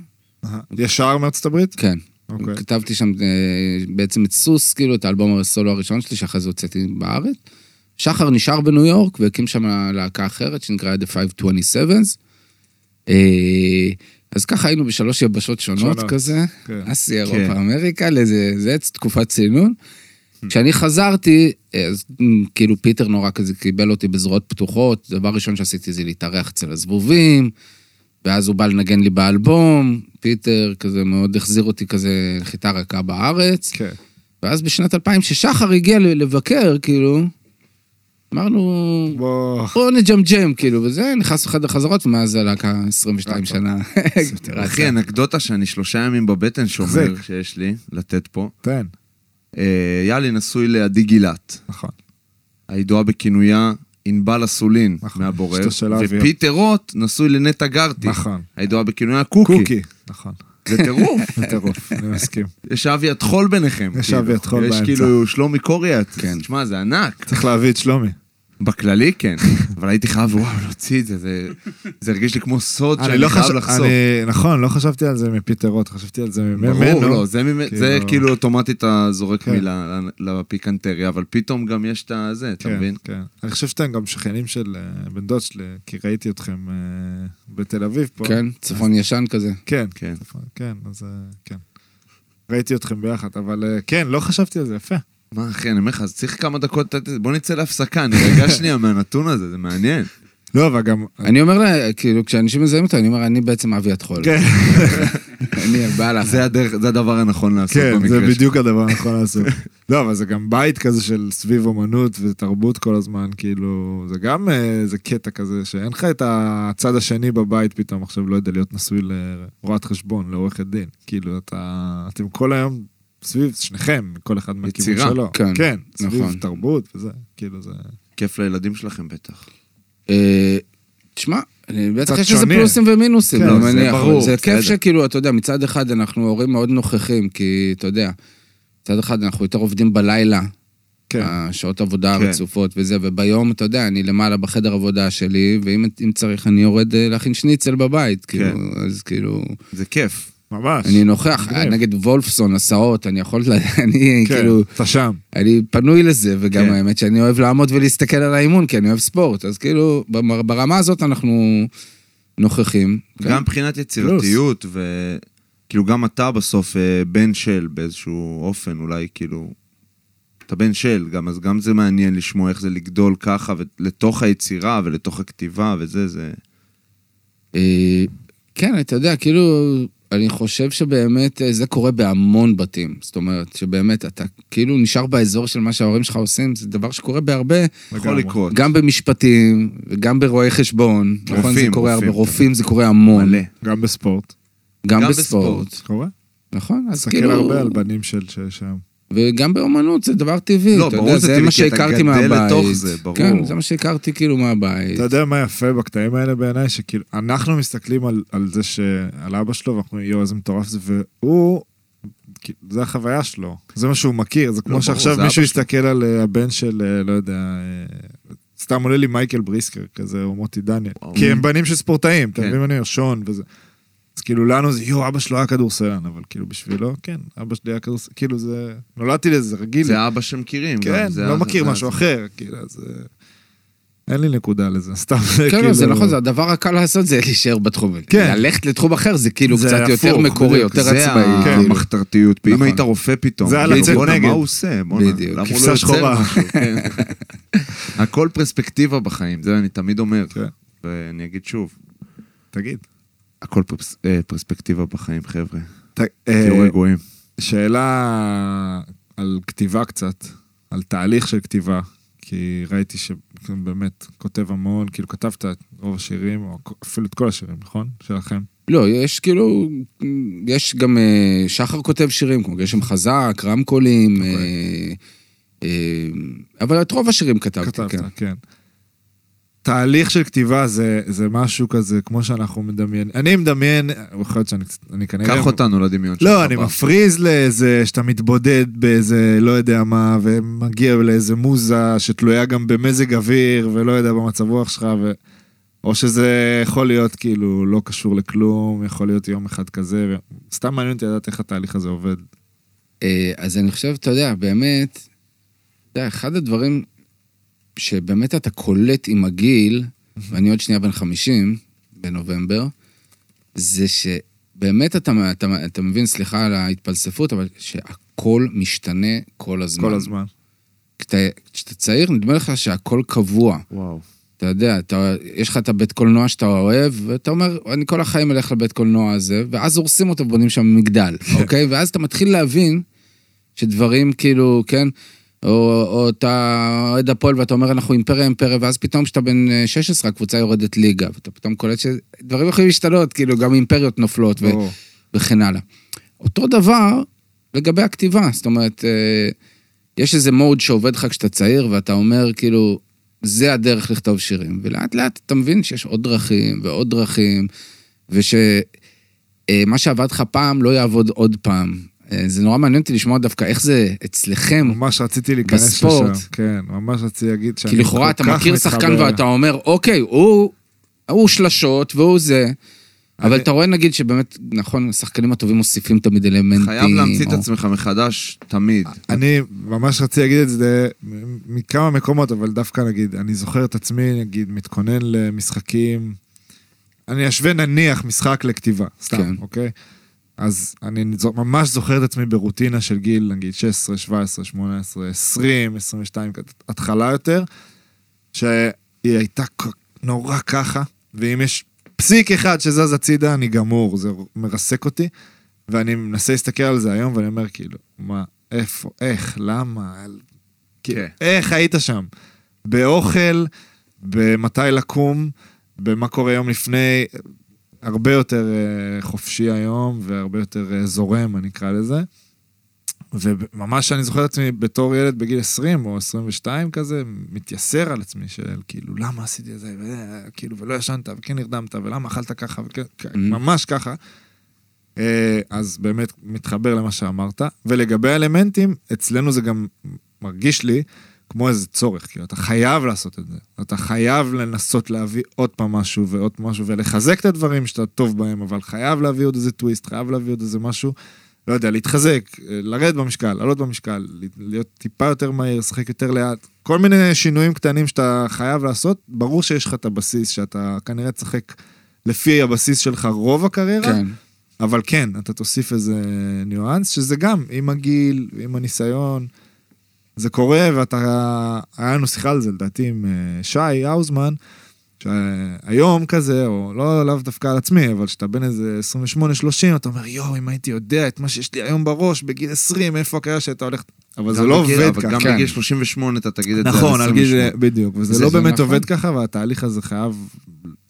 ישר מארצות הברית? כן. אוקיי. כתבתי שם אה, בעצם את סוס, כאילו, את האלבום הסולו הראשון שלי, שאחרי זה הוצאתי בארץ. שחר נשאר בניו יורק והקים שם להקה אחרת שנקרא The 527's. אה, אז ככה היינו בשלוש יבשות שונות שונות, כזה, כן. אסיה, כן. אירופה, אמריקה, לאיזה, זה תקופת צינון. כשאני חזרתי, אז מ, כאילו פיטר נורא כזה קיבל אותי בזרועות פתוחות, דבר ראשון שעשיתי זה להתארח אצל הזבובים, ואז הוא בא לנגן לי באלבום, פיטר כזה מאוד החזיר אותי כזה לחיטה רכה בארץ, כן. ואז בשנת 2000, כששחר הגיע לבקר, כאילו, אמרנו, בוא... בואו נג'מג'ם, כאילו, וזה, נכנס לחדר חזרות, ומאז הלהקה 22 רצה. שנה. אחי, אנקדוטה שאני שלושה ימים בבטן שומר. שיש לי, לתת פה. תן. אה, יהלי נשוי לעדי גילת, נכון. הידועה בכינויה ענבל אסולין נכון, מהבורר. ופיטר רוט נשוי לנטע גרטי, נכון. הידועה בכינויה קוקי. קוקי. נכון. זה טירוף. זה טירוף, אני מסכים. יש אבי הטחול ביניכם. יש כאילו. אבי הטחול יש באמצע. כאילו שלומי קוריאט. כן. תשמע, זה ענק. צריך להביא את שלומי. בכללי כן, אבל הייתי חייב, וואו, להוציא את זה, זה, זה הרגיש לי כמו סוד שאני לא חייב לחשוף. אני- נכון, לא חשבתי על זה מפיטר רוט, חשבתי על זה ממנו. ברור, לא, זה, ממ- זה כאילו- כאילו אוטומטית אתה זורק כן. מילה לפיקנטריה, אבל פתאום גם יש את הזה, אתה כן, מבין? כן. אני חושב שאתם גם שכנים של אה, בן דוד שלי, כי ראיתי אתכם אה, בתל אביב פה. כן, צפון ישן כזה. כן, כן. נכון, כן, אז אה, כן. ראיתי אתכם ביחד, אבל כן, לא חשבתי על זה, יפה. מה אחי, אני אומר לך, אז צריך כמה דקות, זה. בוא נצא להפסקה, נירגע שנייה מהנתון הזה, זה מעניין. לא, אבל גם... אני אומר לה, כאילו, כשאנשים מזהים אותו, אני אומר, אני בעצם אבי הטחול. כן, אני הבעל זה הדרך, זה הדבר הנכון לעשות כן, במקרה זה שלך. בדיוק הדבר הנכון לעשות. לא, אבל זה גם בית כזה של סביב אומנות ותרבות כל הזמן, כאילו, זה גם אה, איזה קטע כזה, שאין לך את הצד השני בבית פתאום עכשיו, לא יודע, להיות נשוי לרואת חשבון, לעורכת דין. כאילו, אתה, אתם כל היום סביב, שניכם, כל אחד מהכיוון יצירה, שלו. כן, כן, סביב נכון. תרבות וזה, כאילו זה... כיף לילדים שלכם בטח. אה, תשמע, בטח יש לזה. פלוסים ומינוסים, כן, אני זה מניח, ברור, זה כיף. שכאילו, אתה יודע, מצד אחד אנחנו הורים מאוד נוכחים, כי אתה יודע, מצד אחד אנחנו יותר עובדים בלילה, כן, השעות עבודה כן. רצופות וזה, וביום, אתה יודע, אני למעלה בחדר עבודה שלי, ואם אם צריך, אני יורד אה, להכין שניצל בבית, כאילו, אז כאילו, זה כיף. ממש. אני נוכח, מגניב. נגד וולפסון, הסעות, אני יכול, אני כן, כאילו, אתה שם. אני פנוי לזה, וגם כן. האמת שאני אוהב לעמוד ולהסתכל על האימון, כי אני אוהב ספורט, אז כאילו, ברמה הזאת אנחנו נוכחים. כן? גם מבחינת יצירתיות, וכאילו גם אתה בסוף אה, בן של באיזשהו אופן, אולי כאילו... אתה בן של, גם, אז גם זה מעניין לשמוע איך זה לגדול ככה, ולתוך היצירה ולתוך הכתיבה וזה, זה... אה, כן, אתה יודע, כאילו, אני חושב שבאמת אה, זה קורה בהמון בתים. זאת אומרת, שבאמת אתה כאילו נשאר באזור של מה שההורים שלך עושים, זה דבר שקורה בהרבה, יכול. לקרות. גם במשפטים, וגם ברואי חשבון. נכון, זה רופאים, קורה הרבה, רופאים. רופאים זה קורה המון. מלא. גם בספורט. גם גם בספורט. קורה? נכון, אז תסתכל כאילו... הרבה על בנים של שם. וגם באומנות זה דבר טבעי, לא, אתה ברור יודע, זה זה טבעי, מה שהכרתי גדל מהבית. לתוך זה, ברור. כן, זה מה שהכרתי כאילו מהבית. אתה יודע מה יפה בקטעים האלה בעיניי? שכאילו, אנחנו מסתכלים על, על זה ש... על אבא שלו, ואנחנו, יואו, איזה מטורף זה, והוא... כאילו, זה החוויה שלו, זה מה שהוא מכיר, זה כמו ברור, שעכשיו זה מישהו. יסתכל על אה, הבן של, אה, לא יודע, אה, סתם עולה לי מייקל בריסקר כזה, או מוטי דניאל, וואו. כי הם בנים של ספורטאים, אתה כן. מבין מה אני אומר? שון וזה. אז כאילו לנו זה, יואו, אבא שלו היה כדורסלן, אבל כאילו בשבילו, כן, אבא שלי היה כדורסלן, כאילו זה, נולדתי לזה, זה רגיל. זה אבא שמכירים. כן, זה לא ה- מכיר זה- משהו אחר, כאילו, אז... אה, אין לי נקודה לזה, סתם, כן, כאילו... לא, זה נכון, זה הדבר הקל לעשות זה להישאר בתחום. כן. ללכת לתחום אחר זה כאילו זה קצת יותר מקורי, בדיוק. יותר זה עצמאי. כן. כאילו. המחתרתיות. אם נכון. היית רופא פתאום. זה כאילו, לצאת בואנה, נגד. מה הוא עושה? בואנה, בדיוק. למה הוא כבשה לא יוצר שחורה. כן. הכל פרספקטיבה בחיים, זה אני תמיד אומר. כן. ואני אגיד שוב, תגיד. הכל פרס- אה, פרספקטיבה בחיים, חבר'ה. ת- אה, תהיו רגועים. שאלה על כתיבה קצת, על תהליך של כתיבה, כי ראיתי שבאמת כותב המון, כאילו כתבת את רוב השירים, או אפילו את כל השירים, נכון? שלכם. לא, יש כאילו, יש גם אה, שחר כותב שירים, כמו גשם חזק, רמקולים, אוקיי. אה, אה, אבל את רוב השירים כתבתי, כתבת, כן. כן. תהליך של כתיבה זה, זה משהו כזה, כמו שאנחנו מדמיינים. אני מדמיין, יכול להיות שאני קצת- אני כנראה... קח אותנו לדמיון שלך. לא, אני בר. מפריז לאיזה, שאתה מתבודד באיזה, לא יודע מה, ומגיע לאיזה מוזה שתלויה גם במזג אוויר, ולא יודע, במצב רוח שלך, ו... או שזה יכול להיות כאילו לא קשור לכלום, יכול להיות יום אחד כזה, ו... סתם מעניין אותי לדעת איך התהליך הזה עובד. אה, אז אני חושב, אתה יודע, באמת, אתה יודע, אחד הדברים שבאמת אתה קולט עם הגיל, ואני עוד שנייה בן 50, בנובמבר, זה שבאמת אתה, אתה, אתה מבין, סליחה על ההתפלספות, אבל שהכל משתנה כל הזמן. כל הזמן. כשאתה, כשאתה צעיר, נדמה לך שהכל קבוע. וואו. אתה יודע, אתה, יש לך את הבית קולנוע שאתה אוהב, ואתה אומר, אני כל החיים אלך לבית קולנוע הזה, ואז הורסים אותו ובונים שם מגדל, אוקיי? ואז אתה מתחיל להבין שדברים כאילו, כן, או, או אתה אוהד הפועל ואתה אומר, אנחנו אימפריה אימפריה, ואז פתאום כשאתה בן אה, 16, הקבוצה יורדת ליגה, ואתה פתאום קולט שדברים יכולים להשתנות, כאילו, גם אימפריות נופלות, ו. וכן הלאה. אותו דבר לגבי הכתיבה, זאת אומרת, אה, יש איזה מוד שעובד לך כשאתה צעיר, ואתה אומר, כאילו, זה הדרך לכתוב שירים. ולאט לאט אתה מבין שיש עוד דרכים ועוד דרכים, ושמה שעבד לך פעם לא יעבוד עוד פעם. אה, זה נורא מעניין אותי לשמוע דווקא איך זה אצלכם. ממש רציתי להיכנס בספורט. לשם. כן, ממש רציתי להגיד שאני כי לכאורה אתה כל כך מכיר שחקן מתחבר. ואתה אומר, אוקיי, הוא, הוא שלשות והוא זה. אבל אני- אתה רואה נגיד שבאמת, נכון, השחקנים הטובים מוסיפים תמיד אלמנטים. חייב להמציא את או- עצמך מחדש, תמיד. אני ממש רציתי להגיד את זה מכמה מקומות, אבל דווקא נגיד, אני זוכר את עצמי, נגיד, מתכונן למשחקים. אני אשווה נניח משחק לכתיבה, סתם, כן. אוקיי? אז אני ממש זוכר את עצמי ברוטינה של גיל, נגיד, 16, 17, 18, 20, 22, כזה, התחלה יותר, שהיא הייתה נורא ככה, ואם יש פסיק אחד שזז הצידה, אני גמור, זה מרסק אותי. ואני מנסה להסתכל על זה היום, ואני אומר, כאילו, מה, איפה, איך, למה, כאילו, כן. איך היית שם? באוכל, במתי לקום, במה קורה יום לפני, הרבה יותר אה, חופשי היום, והרבה יותר אה, זורם, אני אקרא לזה. וממש אני זוכר את עצמי בתור ילד בגיל 20 או 22 כזה, מתייסר על עצמי של כאילו, למה עשיתי את זה, ו- כאילו, ולא ישנת, וכן נרדמת, ולמה אכלת ככה, וכן, ממש ככה. אה, אז באמת מתחבר למה שאמרת. ולגבי האלמנטים, אצלנו זה גם מרגיש לי כמו איזה צורך, כאילו, אתה חייב לעשות את זה. אתה חייב לנסות להביא עוד פעם משהו ועוד משהו, ולחזק את הדברים שאתה טוב בהם, אבל חייב להביא עוד איזה טוויסט, חייב להביא עוד איזה משהו, לא יודע, להתחזק, לרדת במשקל, לעלות במשקל, להיות טיפה יותר מהיר, לשחק יותר לאט, כל מיני שינויים קטנים שאתה חייב לעשות, ברור שיש לך את הבסיס, שאתה כנראה תשחק לפי הבסיס שלך רוב הקריירה, כן. אבל כן, אתה תוסיף איזה ניואנס, שזה גם עם הגיל, עם הניסיון, זה קורה, ואתה... היה לנו שיחה על זה, לדעתי, עם אה, שי האוזמן, שהיום כזה, או לא לאו דווקא על עצמי, אבל כשאתה בן איזה 28-30, אתה אומר, יואו, אם הייתי יודע את מה שיש לי היום בראש, בגיל 20, איפה הקריירה שהייתה הולכת... אבל זה לא בגיל- עובד אבל ככה. גם כן. בגיל 38 אתה תגיד את זה. נכון, על גיל... 28. בדיוק, וזה זה- לא באמת נכון. עובד ככה, והתהליך הזה חייב...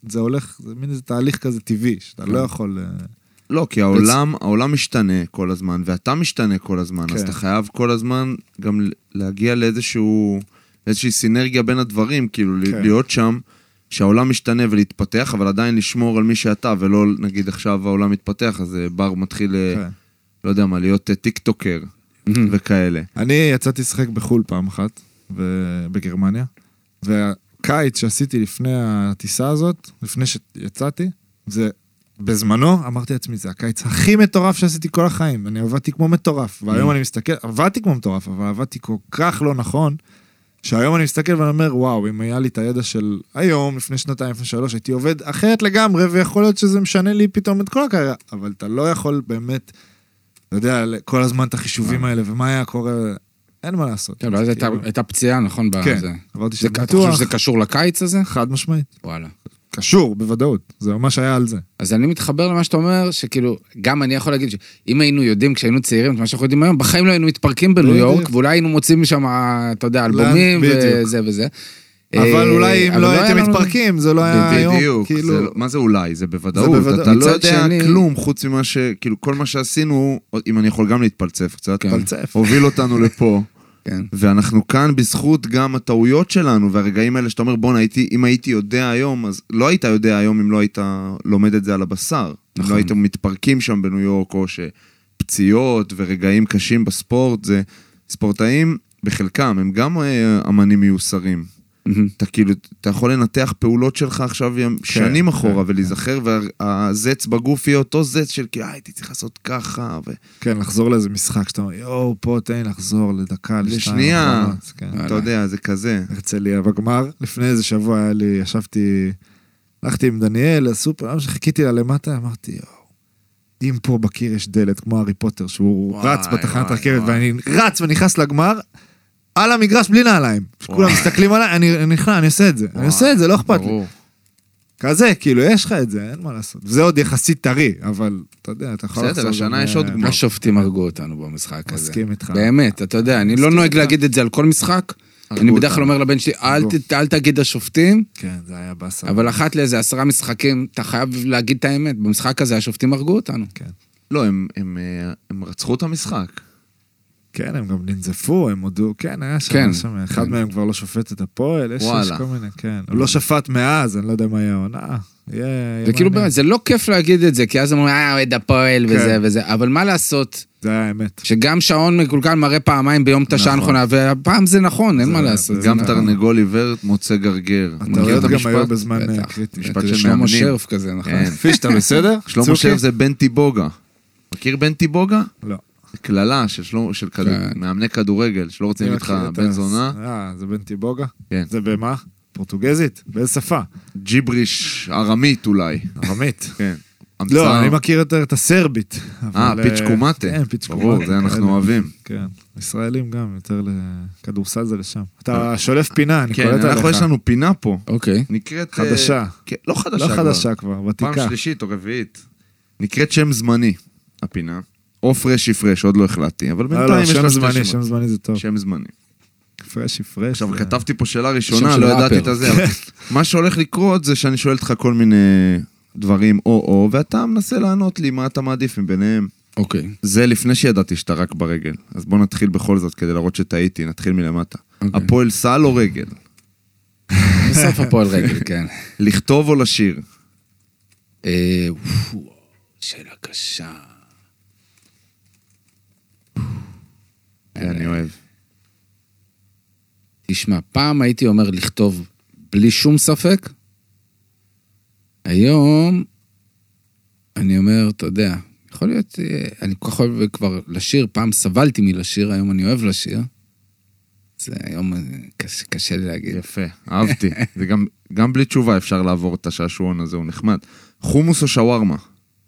זה הולך, זה מין איזה תהליך כזה טבעי, שאתה לא יכול... לא, כי העולם, העולם משתנה כל הזמן, ואתה משתנה כל הזמן, אז כן. אתה חייב כל הזמן גם להגיע לאיזשהו, לאיזושהי סינרגיה בין הדברים, כאילו כן. להיות שם, שהעולם משתנה ולהתפתח, אבל עדיין לשמור על מי שאתה, ולא נגיד עכשיו העולם מתפתח, אז אה, בר מתחיל, אה, כן. לא יודע מה, להיות אה, טיק טוקר וכאלה. אני יצאתי לשחק בחו"ל פעם אחת, ו- בגרמניה, והקיץ שעשיתי לפני הטיסה הזאת, לפני שיצאתי, זה בזמנו, אמרתי לעצמי, זה הקיץ הכי מטורף שעשיתי כל החיים. אני עבדתי כמו מטורף, והיום אני מסתכל, עבדתי כמו מטורף, אבל עבדתי כל כך לא נכון, שהיום אני מסתכל ואני אומר, וואו, אם היה לי את הידע של היום, לפני שנתיים, לפני שלוש, הייתי עובד אחרת לגמרי, ויכול להיות שזה משנה לי פתאום את כל הקריירה, אבל אתה לא יכול באמת, אתה יודע, כל הזמן את החישובים האלה, ומה היה קורה, אין מה לעשות. כן, ואז הייתה- כאילו, פציעה, נכון? כן. עברתי זה- שם אתה חושב ניתוח, שזה קשור לקיץ הזה? חד משמעית. וואלה. קשור, בוודאות, זה ממש היה על זה. אז אני מתחבר למה שאתה אומר, שכאילו, גם אני יכול להגיד שאם היינו יודעים כשהיינו צעירים את מה שאנחנו יודעים היום, בחיים לא היינו מתפרקים בניו. יורק, ואולי היינו מוצאים משם, אתה יודע, אלבומים. וזה וזה. אבל אה, אולי אם אבל לא היה הייתם מתפרקים, זה לא היה היום, בדיוק, כאילו... לא- מה זה אולי? זה בוודאות. אתה לא יודע כלום חוץ ממה ש... כאילו, כל מה שעשינו, אם אני יכול גם להתפלצף קצת, כן. פלצף. הוביל אותנו לפה. כן. ואנחנו כאן בזכות גם הטעויות שלנו, והרגעים האלה שאתה אומר, בואנה, אם הייתי יודע היום, אז לא היית יודע היום אם לא היית לומד את זה על הבשר. אם נכון. לא הייתם מתפרקים שם בניו יורק, או שפציעות ורגעים קשים בספורט, זה... ספורטאים, בחלקם, הם גם אה, אמנים מיוסרים. אתה כאילו, אתה יכול לנתח פעולות שלך עכשיו ים- שנים אחורה כן, ולהיזכר, והזץ בגוף יהיה אותו זץ של כאילו, "אה, הייתי צריך לעשות ככה. כן, לחזור לאיזה משחק שאתה אומר, יואו, פה תן לי לחזור לדקה, לשתיים. לשנייה. אחרונות", כן. אתה יודע, זה כזה. הרצליה בגמר, לפני איזה שבוע היה לי, ישבתי, הלכתי עם דניאל לסופר, חיכיתי לה למטה, אמרתי, יואו, אם פה בקיר יש דלת, כמו הארי פוטר, שהוא וואי, רץ בתחנת וואי, רכבת, וואי. ואני רץ ונכנס לגמר, על המגרש בלי נעליים. וואי. מסתכלים עליי, אני אני נכנס, אני עושה את זה, אני עושה את זה, לא אכפת לי. כזה, כאילו, יש לך את זה, אין מה לעשות. וזה עוד יחסית טרי, אבל אתה יודע, אתה יכול בסדר, השנה יש עוד אה, גמר. השופטים הרגו אותנו במשחק הזה. מסכים איתך. באמת, אתה יודע, אני לא נוהג. להגיד את זה על כל משחק. אני בדרך כלל. אומר לבן שלי, "אל הרגו. ת- אל תגיד השופטים, כן, זה היה באסה. אבל אחת לאיזה עשרה משחקים, אתה חייב להגיד את האמת. במשחק הזה השופטים הרגו אותנו. כן. לא, הם- הם אה, הם רצחו את המשחק. כן, הם גם ננזפו, הם הודו, כן, היה שם, כן, היה שם, אחד כן. מהם כבר לא שופט את הפועל, יש יש. כל מיני, כן. הוא לא שפט מאז, אני לא יודע מה יהיה העונה. יהיה... יהיה זה כאילו. באמת, זה לא כיף להגיד את זה, כי אז אומרים, אה, אוהד הפועל וזה כן. וזה, אבל מה לעשות, זה היה האמת. שגם שעון מקולקל מראה פעמיים ביום את השעה נכון. הנכונה, והפעם זה נכון, אין זה- מה לעשות. גם נכון. תרנגול עיוור מוצא גרגר. מכיר הטעויות את גם היו המשפט? בזמן אה, בטח. קריטי. משפט של שלמה. שרף כזה, נכון. כן. פיש, אתה בסדר? שלמה? שרף זה בנטי בוגה. מכיר בנטי בוגה? לא. קללה של שלמה- של כדור- כן. מאמני כדורגל, שלא רוצים את בן זונה. אה, זה בן טיבוגה? כן. זה במה? פורטוגזית? באיזה שפה? ג'יבריש ארמית אולי. ארמית. כן. לא, המצאה- אני מכיר יותר את הסרבית. אה, אבל, פיץ' קומטה. כן, פיץ' קומטה. ברור, זה אנחנו. אוהבים. כן. ישראלים גם, יותר לכדורסל זה לשם. אתה שולף פינה, אני כן, קולט עליך. אנחנו יש לנו פינה פה. אוקיי. נקראת... חדשה. אה, כן, לא חדשה לא כבר. חדשה כבר, פעם ותיקה. שלישית או רביעית. נקראת שם זמני, הפינה. או פרשי פרש, עוד לא החלטתי, אבל לא, בינתיים לא, יש שם לה שתי זמני. שם זמני זה טוב. שם זמני. פרשי פרש. עכשיו, כתבתי פה שאלה ראשונה, לא ידעתי. את הזה. אבל מה שהולך לקרות זה שאני שואל אותך כל מיני דברים או-או, ואתה מנסה לענות לי מה אתה מעדיף מביניהם. אוקיי. זה לפני שידעתי שאתה רק ברגל. אז בוא נתחיל בכל זאת כדי להראות שטעיתי, נתחיל מלמטה. אוקיי. הפועל סל או רגל? בסוף הפועל רגל, כן. לכתוב או לשיר? אה, שאלה קשה. אני אוהב. תשמע, פעם הייתי אומר לכתוב בלי שום ספק. היום, אני אומר, אתה יודע, יכול להיות, אה, אני כל כך אוהב כבר לשיר, פעם סבלתי מלשיר, היום אני אוהב לשיר. זה היום אה, קשה, קשה לי להגיד. יפה, אהבתי. זה גם, גם בלי תשובה אפשר לעבור את השעשועון הזה, הוא נחמד. חומוס או שווארמה?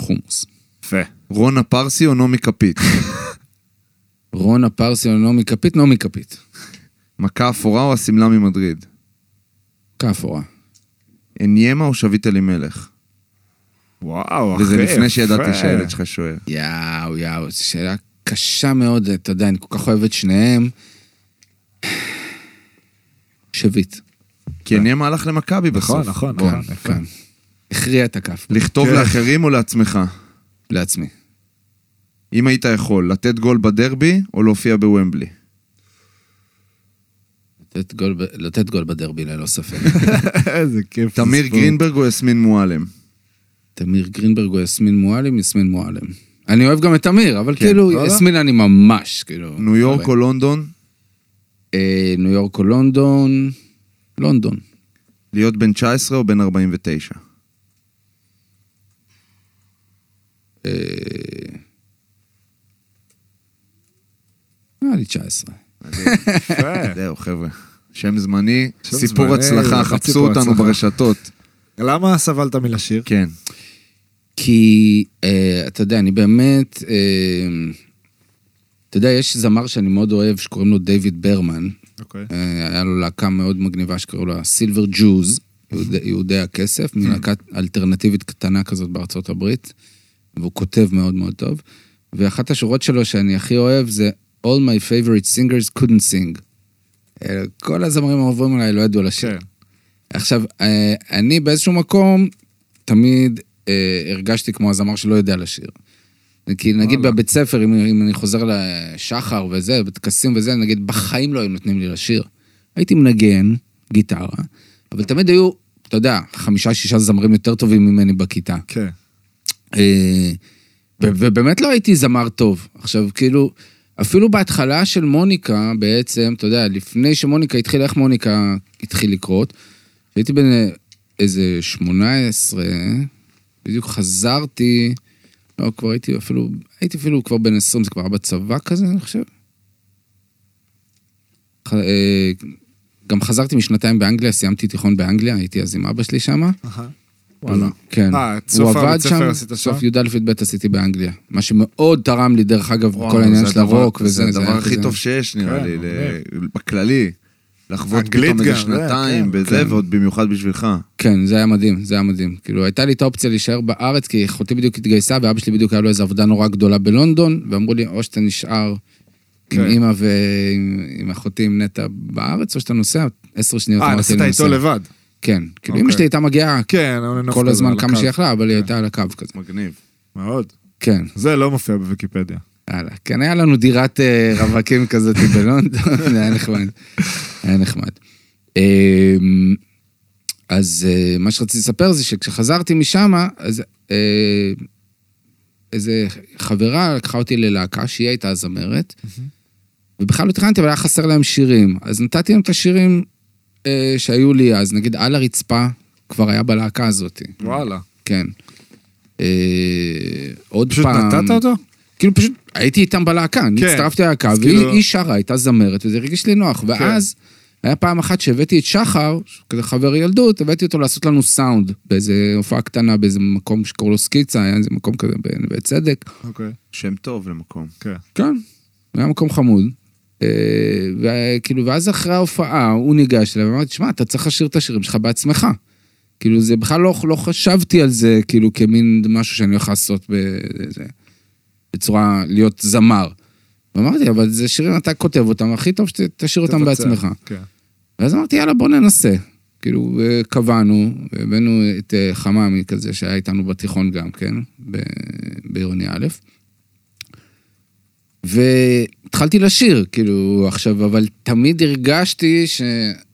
חומוס. יפה. רונה פרסי או נעמי כפית? רונה פרסי או נעמי כפית? נעמי כפית. מכה אפורה או השמלה ממדריד? כאפורה. עניימה או שביט אלימלך? וואו, אחי, וזה לפני שידעתי יפה. שהילד שלך שוער. יאו, יאו, זו שאלה קשה מאוד, אתה יודע, אני כל כך אוהב את שניהם. שביט. כי עניימה הלך למכבי בסוף. נכון, נכון, בוא. נכון. יפה. כן. הכריע את הכף. לכתוב כן. לאחרים או לעצמך? לעצמי. אם היית יכול, לתת גול בדרבי או להופיע בוומבלי? לתת גול, ב- לתת גול בדרבי, ללא ספק. איזה כיף. תמיר. גרינברג או יסמין מועלם? תמיר גרינברג או יסמין מועלם, יסמין מועלם. אני אוהב גם את תמיר, אבל כן, כאילו, לא, לא. יסמין אני ממש, כאילו... ניו יורק אוהב. או לונדון? אה, ניו יורק או לונדון? לונדון. להיות בן 19 או בן 49? אה, נראה לי 19. יפה. זהו, חבר'ה. שם זמני, סיפור הצלחה, חפשו אותנו. ברשתות. למה סבלת מלשיר? כן. כי, אה, אתה יודע, אני באמת... אה, אתה יודע, יש זמר שאני מאוד אוהב, שקוראים לו דיוויד ברמן. אוקיי. אה, היה לו להקה מאוד מגניבה שקראו לה סילבר ג'וז, יהודי, הכסף, מין להקה אלטרנטיבית קטנה כזאת בארצות הברית, והוא כותב מאוד מאוד טוב. ואחת השורות שלו שאני הכי אוהב זה All my favorite singers couldn't sing. אה, כל הזמרים האהובים עליי לא ידעו לשיר. כן. עכשיו, אה, אני באיזשהו מקום תמיד אה, הרגשתי כמו הזמר שלא יודע לשיר. כי נגיד. בבית ספר, אם, אם אני חוזר לשחר וזה, בטקסים וזה, נגיד בחיים לא היו נותנים לי לשיר. הייתי מנגן גיטרה, אבל תמיד היו, אתה יודע, חמישה, שישה זמרים יותר טובים ממני בכיתה. כן. ו- ובאמת לא הייתי זמר טוב. עכשיו, כאילו, אפילו בהתחלה של מוניקה, בעצם, אתה יודע, לפני שמוניקה התחילה, איך מוניקה התחיל לקרות? הייתי בן איזה 18, בדיוק חזרתי, לא, כבר הייתי אפילו, הייתי אפילו כבר בן 20, זה כבר היה בצבא כזה, אני חושב. אה, גם חזרתי משנתיים באנגליה, סיימתי תיכון באנגליה, הייתי אז עם אבא שלי שמה. וואלה. כן. אה, את סוף הוא עבד הבית ספר שם, עשית שם? סוף י"א-י"ב עשיתי באנגליה. מה שמאוד תרם לי, דרך אגב, בכל העניין זה של הרוק וזה. זה הדבר הכי טוב שיש, נראה כן, לי, בכללי. לחוות פתאום איזה גם, זה, שנתיים כן, בזה, כן. ועוד במיוחד בשבילך. כן, זה היה מדהים, זה היה מדהים. כאילו, הייתה לי את האופציה להישאר בארץ, כי אחותי בדיוק התגייסה, ואבא שלי בדיוק היה לו איזו עבודה נורא גדולה בלונדון, ואמרו לי, או שאתה נשאר עם. אימא ועם עם אחותי, עם נטע בארץ, או שאתה נוסע עשר שניות. אה, נסעת איתו. לבד. כן. כאילו, אוקיי. אמא שלי הייתה מגיעה כן, כל הזמן כמה. שהיא יכלה, אבל היא הייתה על הקו כזה. מגניב. מאוד. כן. זה לא מופיע בוויקיפדיה. יאללה. כן, היה לנו דירת אה, רווקים כזאת בלונדון, זה היה נחמד. היה נחמד. אמ, אז אה, מה שרציתי לספר זה שכשחזרתי משם, אז אה, איזה חברה לקחה אותי ללהקה, שהיא הייתה הזמרת, ובכלל לא תכננתי, אבל היה חסר להם שירים. אז נתתי להם את השירים אה, שהיו לי אז, נגיד על הרצפה, כבר היה בלהקה הזאת. וואלה. כן. אה, עוד פשוט פעם... נתת אותו? כאילו פשוט הייתי איתם בלהקה, אני כן. הצטרפתי ללהקה, והיא כאילו- שרה, הייתה זמרת, וזה הרגיש לי נוח. ואז, היה פעם אחת שהבאתי את שחר, כזה חבר ילדות, הבאתי אותו לעשות לנו סאונד, באיזה הופעה קטנה, באיזה מקום שקוראים לו סקיצה, היה איזה מקום כזה בנווה צדק. אוקיי. שם טוב למקום. כן. כן, היה מקום חמוד. אה, וכאילו, ואז אחרי ההופעה, הוא ניגש אליי ואמר, תשמע, אתה צריך לשיר את השירים שלך בעצמך. כאילו, זה בכלל לא, לא חשבתי על זה, כאילו, כמין משהו שאני הולך לעשות בזה, בצורה, להיות זמר. ואמרתי, אבל זה שירים, אתה כותב אותם, הכי טוב שתשאיר אותם תבצע בעצמך. כן. ואז אמרתי, יאללה, בוא ננסה. כאילו, קבענו, הבאנו את אה, חממי כזה, שהיה איתנו בתיכון גם כן, בעירוני א', והתחלתי לשיר, כאילו, עכשיו, אבל תמיד הרגשתי ש...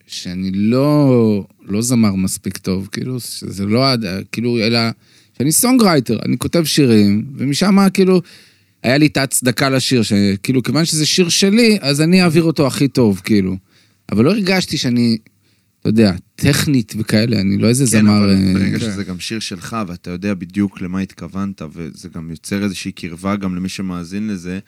שאני לא, לא זמר מספיק טוב, כאילו, שזה לא, כאילו, אלא שאני songwriter, אני כותב שירים, ומשם, כאילו, היה לי את ההצדקה לשיר, שכאילו, כיוון שזה שיר שלי, אז אני אעביר אותו הכי טוב, כאילו. אבל לא הרגשתי שאני, אתה יודע, טכנית וכאלה, אני לא איזה כן, זמר... אבל אה, ברגע כן. שזה גם שיר שלך, ואתה יודע בדיוק למה התכוונת, וזה גם יוצר איזושהי קרבה גם למי שמאזין לזה,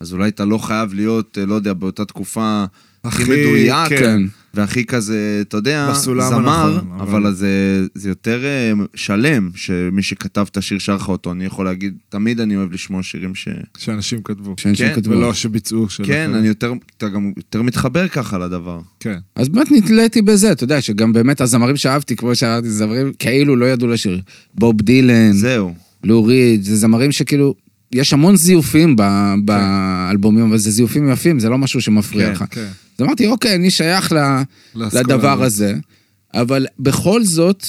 אז אולי אתה לא חייב להיות, אה, לא יודע, באותה תקופה הכי מדויק, כן. והכי כזה, אתה יודע, זמר, הנכון, אבל- אבל זה, זה יותר אה, שלם, שמי שכתב את השיר שר לך אותו, אני יכול להגיד, תמיד אני אוהב לשמוע שירים ש... שאנשים כתבו. שאנשים כן, כתבו. ולא שביצעו כן, אחרים. אני יותר, אתה גם יותר מתחבר ככה לדבר. כן. אז באמת נתליתי בזה, אתה יודע, שגם באמת הזמרים שאהבתי, כמו שאמרתי, זמרים כאילו לא ידעו לשיר. בוב דילן, זהו. לו ריד, זה זמרים שכאילו, יש המון זיופים ב- באלבומים, אבל זה זיופים יפים, זה לא משהו שמפריע כן, לך. כן. אז אמרתי, אוקיי, אני שייך ל- לדבר הזאת. הזה, אבל בכל זאת,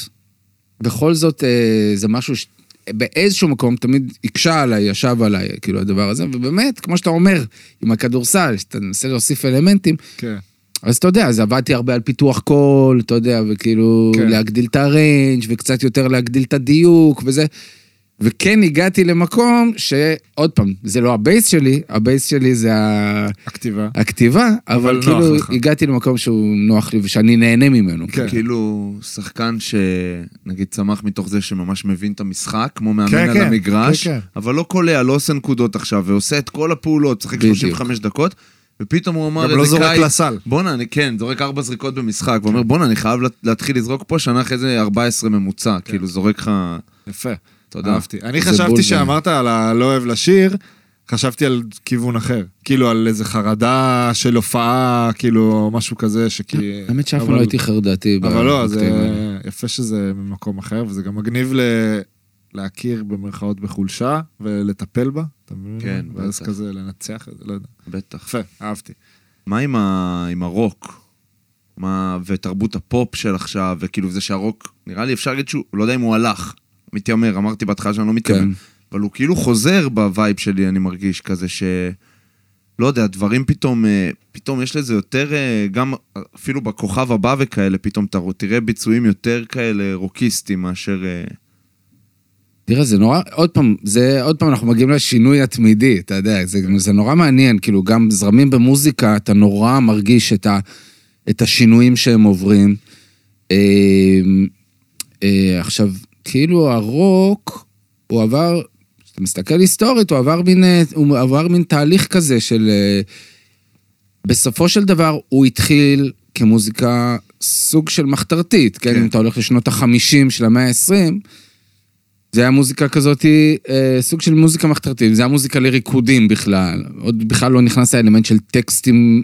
בכל זאת אה, זה משהו ש... באיזשהו מקום תמיד הקשה עליי, ישב עליי, כאילו, הדבר הזה, ובאמת, כמו שאתה אומר, עם הכדורסל, שאתה מנסה להוסיף אלמנטים, כן. אז אתה יודע, אז עבדתי הרבה על פיתוח קול, אתה יודע, וכאילו כן. כן. להגדיל את ה range וקצת יותר להגדיל את הדיוק וזה. וכן הגעתי למקום שעוד פעם, זה לא ה base שלי, ה base שלי זה ה- הכתיבה. הכתיבה, אבל, אבל כאילו לך. הגעתי למקום שהוא נוח לי ושאני נהנה ממנו. כן. כאילו שחקן שנגיד צמח מתוך זה שממש מבין את המשחק, כמו מאמן כן, על כן, המגרש, כן, כן. אבל לא קולע, לא עושה נקודות עכשיו, ועושה את כל הפעולות, בדיוק. 35 דקות, ופתאום הוא אמר גם לא זורק קיץ, לסל. בואנה, אני כן, זורק ארבע זריקות במשחק, ואומר בואנה, אני חייב לה- להתחיל לזרוק פה, שנה אחרי זה 14 ממוצע, כן. כאילו זורק לך... יפה. תודה. אהבתי. אני חשבתי בול שאמרת על הלא אוהב לשיר, חשבתי על כיוון אחר. כאילו על איזה חרדה של הופעה, כאילו משהו כזה, שכי... האמת שאף פעם לא הייתי חרדתי. אבל לא, זה. יפה שזה ממקום אחר, וזה גם מגניב ל... להכיר במרכאות בחולשה ולטפל בה, אתה מבין? כן, ואז בטח. כזה לנצח את זה, לא יודע. בטח. יפה, אהבתי. מה עם, ה... עם הרוק? מה... ותרבות הפופ של עכשיו, וכאילו זה שהרוק, נראה לי אפשר להגיד שהוא, לא יודע אם הוא הלך, מתיימר, אמרתי בהתחלה שאני לא מתיימר, כן. אבל הוא כאילו חוזר ב vibe שלי, אני מרגיש כזה ש... לא יודע, דברים פתאום, אה, פתאום יש לזה יותר, אה, גם אפילו בכוכב הבא וכאלה, פתאום אתה תראה ביצועים יותר כאלה רוקיסטים מאשר... אה, תראה, זה נורא, עוד פעם, זה, עוד פעם אנחנו מגיעים לשינוי התמידי, אתה יודע, זה, זה נורא מעניין, כאילו, גם זרמים במוזיקה, אתה נורא מרגיש את, ה, את השינויים שהם עוברים. אה, אה, עכשיו, כאילו הרוק, הוא עבר, כשאתה מסתכל היסטורית, הוא עבר מין, אה, הוא עבר מין תהליך כזה של... אה, בסופו של דבר, הוא התחיל כמוזיקה סוג של מחתרתית, כן? כן. אם אתה הולך לשנות החמישים של המאה ה-20, זה היה מוזיקה כזאת, אה, סוג של מוזיקה מחתרתית, זה היה מוזיקה לריקודים בכלל. עוד בכלל לא נכנס האלמנט של טקסטים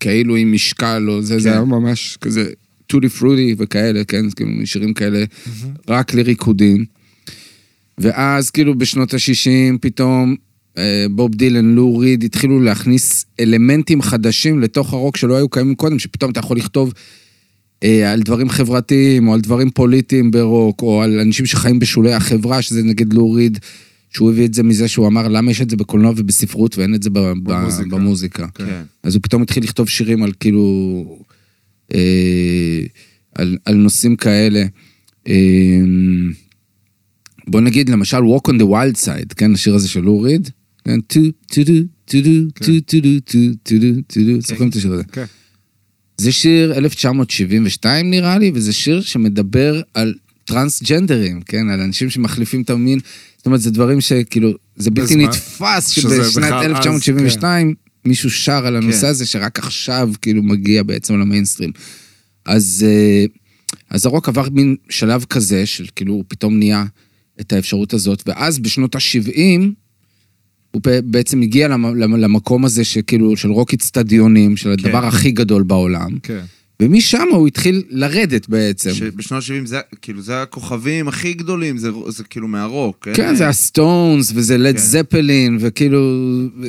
כאילו עם משקל או זה, זה היה ממש כזה טודי פרודי וכאלה, כן? כאילו שירים כאלה, רק לריקודים. ואז כאילו בשנות ה-60 פתאום אה, בוב דילן, לו ריד, התחילו להכניס אלמנטים חדשים לתוך הרוק שלא היו קיימים קודם, שפתאום אתה יכול לכתוב אה, על דברים חברתיים, או על דברים פוליטיים ברוק, או על אנשים שחיים בשולי החברה, שזה נגיד לו ריד, שהוא הביא את זה מזה שהוא אמר, למה יש את זה בקולנוע ובספרות ואין את זה במוזיקה." במוזיקה. כן. אז הוא פתאום התחיל לכתוב שירים על כאילו... אה, על, על נושאים כאלה. אה, בוא נגיד למשל Walk on the Wild Side, כן, השיר הזה של לו ריד, כן, טו, טו, טו, טו, טו, טו, טו, טו, טו, טו, זוכרים את השיר הזה? כן. זה שיר 1972 נראה לי, וזה שיר שמדבר על טרנסג'נדרים, כן? על אנשים שמחליפים את המין. זאת אומרת, זה דברים שכאילו, זה בלתי נתפס שבשנת בכלל אז, 1972 מישהו שר על הנושא כן. הזה, שרק עכשיו כאילו מגיע בעצם למיינסטרים. אז, אה, אז הרוק עבר מין שלב כזה, של כאילו הוא פתאום נהיה את האפשרות הזאת, ואז בשנות ה-70, הוא בעצם הגיע למ- למ- למקום הזה שכאילו, של רוק אצטדיונים, של הדבר הכי גדול בעולם. כן. ומשם הוא התחיל לרדת בעצם. שבשנות ה-70 זה, כאילו, זה הכוכבים הכי גדולים, זה, זה כאילו מהרוק. אין- כן, זה הסטונס, וזה לד כן. זפלין, וכאילו,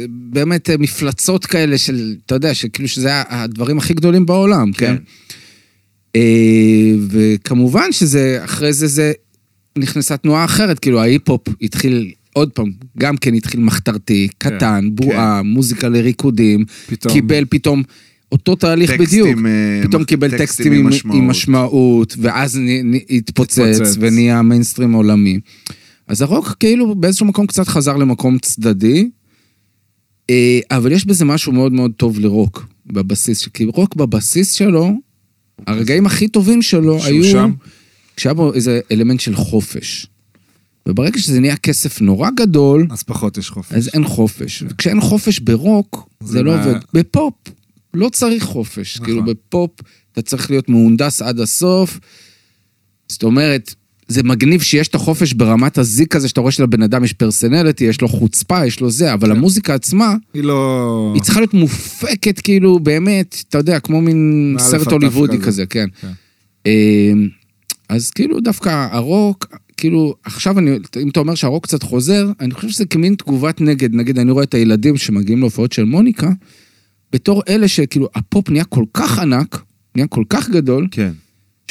באמת אה, מפלצות כאלה של, אתה יודע, שכאילו שזה הדברים הכי גדולים בעולם, כן? כן. אה, וכמובן שזה, אחרי זה זה נכנסה תנועה אחרת, כאילו ההיפ-הופ התחיל, עוד פעם, גם כן התחיל מחתרתי, קטן, בועה, מוזיקה לריקודים, פתאום. קיבל פתאום אותו תהליך בדיוק. אה, פתאום קיבל טקסטים טקסטים עם עם, משמעות. עם משמעות, ואז נ, נ, התפוצץ, התפוצץ. ונהיה מיינסטרים עולמי. אז הרוק כאילו באיזשהו מקום קצת חזר למקום צדדי, אה, אבל יש בזה משהו מאוד מאוד טוב לרוק, בבסיס, כי רוק בבסיס שלו, הרגעים הכי טובים שלו היו... שם? כשהיה בו איזה אלמנט של חופש. וברגע שזה נהיה כסף נורא גדול, אז פחות יש חופש. אז אין חופש. וכשאין חופש ברוק, זה, זה לא מה- עובד. בפופ, לא צריך חופש. נכון. כאילו בפופ אתה צריך להיות מהונדס עד הסוף. זאת אומרת, זה מגניב שיש את החופש ברמת הזיק הזה, שאתה רואה שלבן אדם יש personality, יש לו חוצפה, יש לו זה, אבל המוזיקה עצמה, היא לא... היא צריכה להיות מופקת כאילו באמת, אתה יודע, כמו מין סרט הוליוודי כזה. כזה, כן. כן. אמ, אז כאילו דווקא הרוק, כאילו, עכשיו אני, אם אתה אומר שהרוק קצת חוזר, אני חושב שזה כמין תגובת נגד, נגיד אני רואה את הילדים שמגיעים להופעות של מוניקה, בתור אלה שכאילו הפופ נהיה כל כך ענק, נהיה כל כך גדול, כן.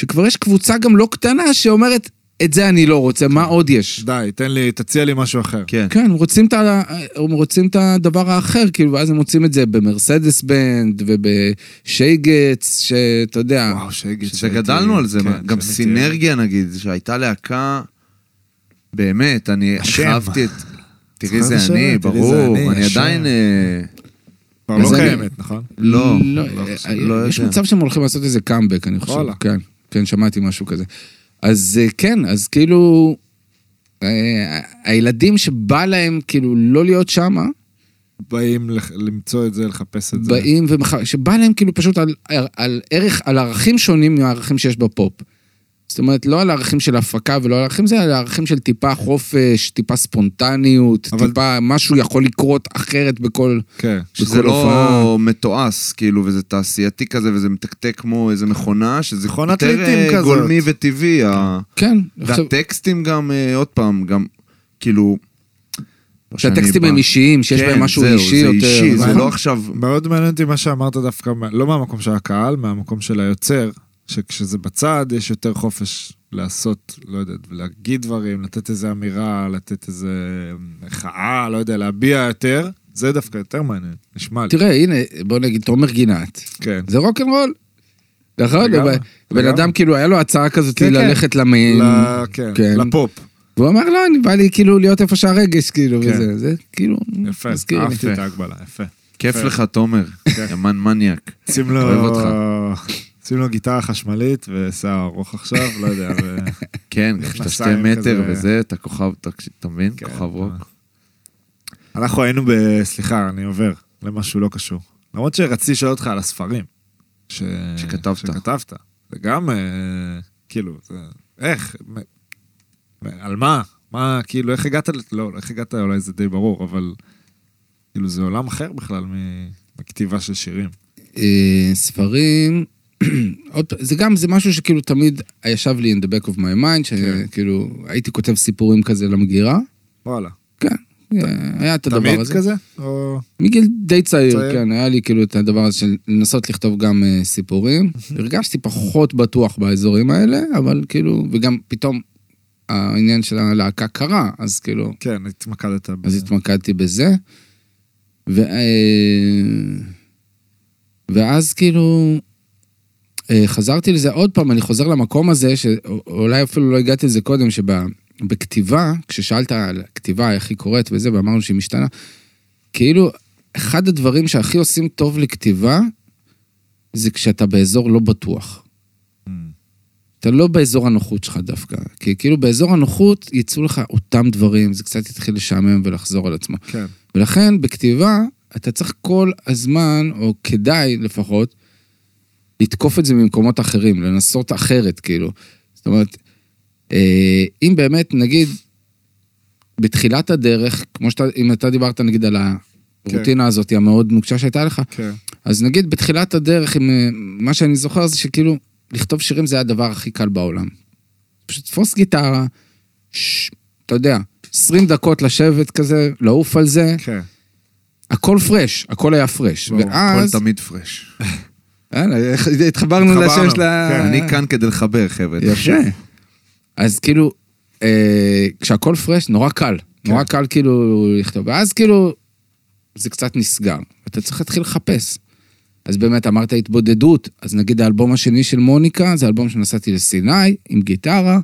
שכבר יש קבוצה גם לא קטנה שאומרת, את זה אני לא רוצה, מה עוד יש? די, תן לי, תציע לי משהו אחר. כן. כן, הם רוצים את, ה... הם רוצים את הדבר האחר, כאילו, ואז הם מוצאים את זה במרסדס בנד ובשייגץ, שאתה יודע, וואו, שגת. שגדלנו על זה, כן, גם סינרגיה נגיד, שהייתה להקה, באמת, אני. אהבתי את... תראי זה? אני, ברור, אני. עדיין... אה, כבר לא קיימת, נכון? לא, לא, לא אה, חושב, לא יש יודע. מצב שהם הולכים לעשות איזה קאמבק, אני חושב. וואלה. כן, כן, שמעתי משהו כזה. אז אה, כן, אז כאילו, אה, הילדים שבא להם כאילו לא להיות שמה, באים לח- למצוא את זה, לחפש את זה. באים ומח... שבא להם כאילו פשוט על, על, על ערך, על ערכים שונים מהערכים שיש בפופ. זאת אומרת, לא על ערכים של הפקה ולא על ערכים זה, על ערכים של טיפה חופש, טיפה ספונטניות, אבל- טיפה משהו יכול לקרות אחרת בכל... כן. שזה בכל הופעה. לא מתועש, כאילו, וזה תעשייתי כזה, וזה מתקתק כמו איזה מכונה, שזה יותר אה. גולמי וטבעי. ה- כן, והטקסטים גם, אה, עוד פעם, גם, כאילו... לא שהטקסטים הם אישיים, שיש כן, בהם משהו זהו, אישי זה יותר. אישי, זה. לא עכשיו... מאוד מעניין אותי מה שאמרת דווקא, לא מהמקום של הקהל, מהמקום של היוצר, שכשזה בצד יש יותר חופש לעשות, לא יודע, להגיד דברים, לתת איזה אמירה, לתת איזה מחאה, לא יודע, להביע יותר, זה דווקא יותר מעניין, נשמע לי. תראה, הנה, בוא נגיד, תומר גינת. כן. זה רוקנרול. נכון? לגמרי, בן לגמרי. אדם כאילו, היה לו הצעה כזאת כן, כן. ללכת למיין. ל- כן, כן. לפופ. והוא אמר, לא, אני בא לי כאילו להיות איפה שהרגש, כאילו, כן. וזה, זה כאילו, יפה. אהבתי את ההגבלה, יפה. כיף. לך, תומר. ימן מניאק. שים לו... אוהב אותך. שים לו גיטרה חשמלית ושיער ארוך עכשיו, לא יודע. ו... כן, גם כשאתה שתי מטר כזה. וזה, אתה כוכב, אתה אתה מבין? כן, כוכב רוק. אנחנו היינו ב... סליחה, אני עובר למשהו לא קשור. למרות שרציתי לשאול אותך על הספרים. ש... שכתבת. שכתבת. זה גם, אה, כאילו, זה... איך? מ... על מה? מה, כאילו, איך הגעת? ל- לא, איך הגעת אולי זה די ברור, אבל... כאילו, זה עולם אחר בכלל מכתיבה של שירים. אה, ספרים, זה גם, זה משהו שכאילו תמיד ישב לי in the back of my mind, כן. שכאילו, הייתי כותב סיפורים כזה למגירה. וואלה. כן, אה, היה את הדבר תמיד הזה. כזה? או... מגיל די צעיר, צעיר. כן, היה לי כאילו את הדבר הזה של לנסות לכתוב גם אה, סיפורים. הרגשתי פחות בטוח באזורים האלה, אבל כאילו, וגם פתאום העניין של הלהקה קרה, אז כאילו, כן, התמקדת ב... אז התמקדתי בזה. ו... אה, ואז כאילו, חזרתי לזה עוד פעם, אני חוזר למקום הזה, שאולי אפילו לא הגעתי לזה קודם, בכתיבה, כששאלת על כתיבה, איך היא קורית וזה, ואמרנו שהיא משתנה, כאילו, אחד הדברים שהכי עושים טוב לכתיבה, זה כשאתה באזור לא בטוח. אתה לא באזור הנוחות שלך דווקא. כי כאילו באזור הנוחות יצאו לך אותם דברים, זה קצת יתחיל לשעמם ולחזור על עצמו. כן. ולכן בכתיבה, אתה צריך כל הזמן, או כדאי לפחות, לתקוף את זה ממקומות אחרים, לנסות אחרת, כאילו. זאת אומרת, אה, אם באמת, נגיד, בתחילת הדרך, כמו שאתה, אם אתה דיברת נגיד על הרוטינה הזאת המאוד נוקשה שהייתה לך, כן. אז נגיד בתחילת הדרך, עם, אה, מה שאני זוכר זה שכאילו, לכתוב שירים זה היה הדבר הכי קל בעולם. פשוט תפוס גיטרה, ש, אתה יודע, 20 דקות לשבת כזה, לעוף על זה, כן. הכל פרש, הכל היה פרש. ברור, הכל ואז, תמיד פרש. יאללה, התחברנו לשם של ה... כן, אני כאן כדי לחבר, חבר'ה. יפה. אז כאילו, אה, כשהכל פרש, נורא קל. נורא קל כאילו לכתוב. ואז כאילו, זה קצת נסגר. אתה צריך להתחיל לחפש. אז באמת אמרת התבודדות, אז נגיד האלבום השני של מוניקה, זה אלבום שנסעתי לסיני, עם גיטרה.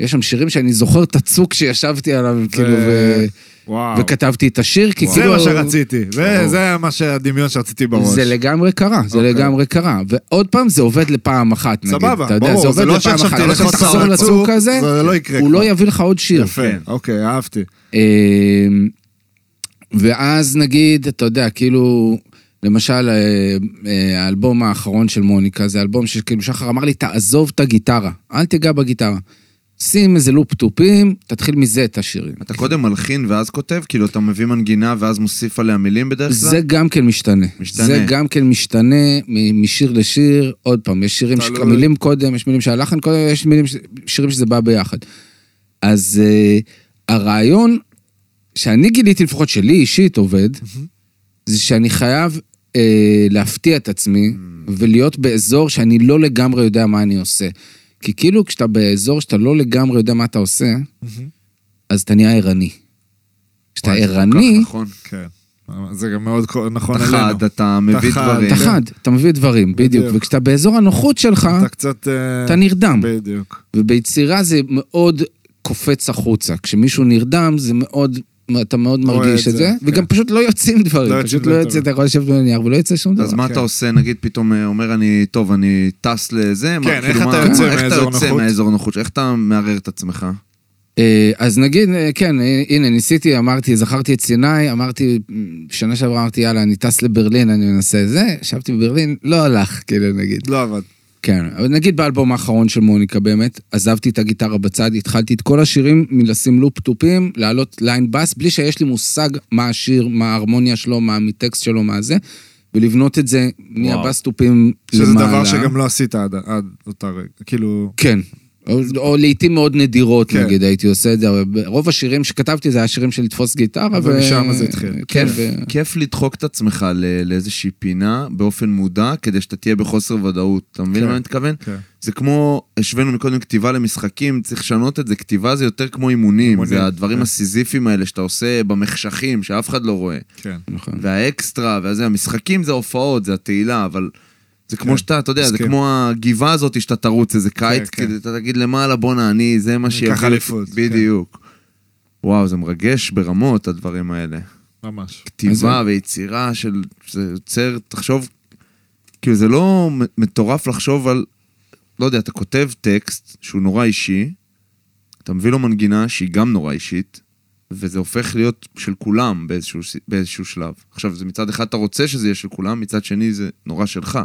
יש שם שירים שאני זוכר את הצוק שישבתי עליו, כאילו, ו... וואו. וכתבתי את השיר, כי זה כאילו... מה שרציתי, זה- זה מה שהדמיון שרציתי בראש. זה לגמרי קרה, זה אוקיי. לגמרי קרה. ועוד פעם, זה עובד לפעם אחת, נגיד. סבבה, אתה יודע, ברור, זה עובד זה לא לפעם שעכשיו אחת. תלך כשאתה לחזור תחזור לצוק, הזה, זה לא יקרה הוא כבר. לא יביא לך עוד שיר. יפה, אוקיי, אהבתי. אמ, ואז נגיד, אתה יודע, כאילו, למשל, אה, אה, האלבום האחרון של מוניקה, זה אלבום שכאילו שחר אמר לי, תעזוב את הגיטרה, אל תיגע בגיטרה. שים איזה לופ תופים, תתחיל מזה את השירים. אתה קודם מלחין ואז כותב? כאילו אתה מביא מנגינה ואז מוסיף עליה מילים בדרך כלל? זה גם כן משתנה. משתנה. זה גם כן משתנה משיר לשיר. עוד פעם, יש שירים. שהמילים קודם, יש מילים שהלחן קודם, יש מילים, שירים שזה בא ביחד. אז uh, הרעיון שאני גיליתי, לפחות שלי אישית עובד, זה שאני חייב uh, להפתיע את עצמי ולהיות באזור שאני לא לגמרי יודע מה אני עושה. כי כאילו כשאתה באזור שאתה לא לגמרי יודע מה אתה עושה, אז אתה נהיה ערני. כשאתה ערני, נכון. כן. זה גם מאוד נכון אתה אלינו. חד, אתה מביא דברים. אתה חד, אתה מביא דברים, בדיוק. בדיוק. וכשאתה באזור הנוחות שלך, אתה קצת... אה, אתה נרדם. בדיוק. וביצירה זה מאוד קופץ החוצה. כשמישהו נרדם, זה מאוד, אתה מאוד מרגיש את זה, זה, כן. וגם פשוט לא יוצאים דברים. לא פשוט יוצאים לא דברים. יוצא, אתה יכול לשבת בנייר ולא יוצא שום דבר. אז מה כן. אתה עושה? נגיד פתאום אה, אומר אני, טוב, אני טס לזה? כן, איך כאילו, אתה מה- יוצא איך אתה יוצא? מהאזור נוחות? איך אתה מערער את עצמך? אה, אז נגיד, אה, כן, הנה, ניסיתי, אמרתי, זכרתי את סיני, אמרתי, שנה שעברה אמרתי, יאללה, אני טס לברלין, אני מנסה זה, ישבתי בברלין, לא הלך, כאילו, נגיד. לא עבד. כן, אבל נגיד באלבום האחרון של מוניקה באמת, עזבתי את הגיטרה בצד, התחלתי את כל השירים מלשים loop תופים, להעלות line בס, בלי שיש לי מושג מה השיר, מה ההרמוניה שלו, מה הטקסט שלו, מה זה, ולבנות את זה מהבס תופים שזה למעלה. דבר שגם לא עשית עד עד אותה רגע. כאילו... כן. או, או לעיתים מאוד נדירות, כן. נגיד, הייתי עושה את זה, אבל רוב השירים שכתבתי זה היה שירים של לתפוס גיטרה, ו... ומשם זה התחיל. כן, כיף- ו... כיף לדחוק את עצמך ל- לאיזושהי פינה באופן מודע, כדי שאתה תהיה בחוסר ודאות. אתה מבין כן, למה אני מתכוון? כן. זה כמו, השווינו מקודם כתיבה למשחקים, צריך לשנות את זה, כתיבה זה יותר כמו אימונים, אימונים, זה הדברים כן. הסיזיפיים האלה שאתה עושה במחשכים, שאף אחד לא רואה. כן. נכון. והאקסטרה, וזה, המשחקים זה ההופעות, זה התהילה, אבל זה כמו כן, שאתה, אתה יודע, זה. כמו הגבעה הזאת שאתה תרוץ איזה קיץ, כן. כדי אתה תגיד למעלה, בואנה, אני, זה מה שיביא... אקח אליפות, כן. בדיוק. וואו, זה מרגש ברמות, הדברים האלה. ממש. כתיבה ויצירה של... זה יוצר, תחשוב, כאילו זה לא מטורף לחשוב על, לא יודע, אתה כותב טקסט שהוא נורא אישי, אתה מביא לו מנגינה שהיא גם נורא אישית, וזה הופך להיות של כולם באיזשהו, באיזשהו שלב. עכשיו, זה מצד אחד אתה רוצה שזה יהיה של כולם, מצד שני זה נורא שלך.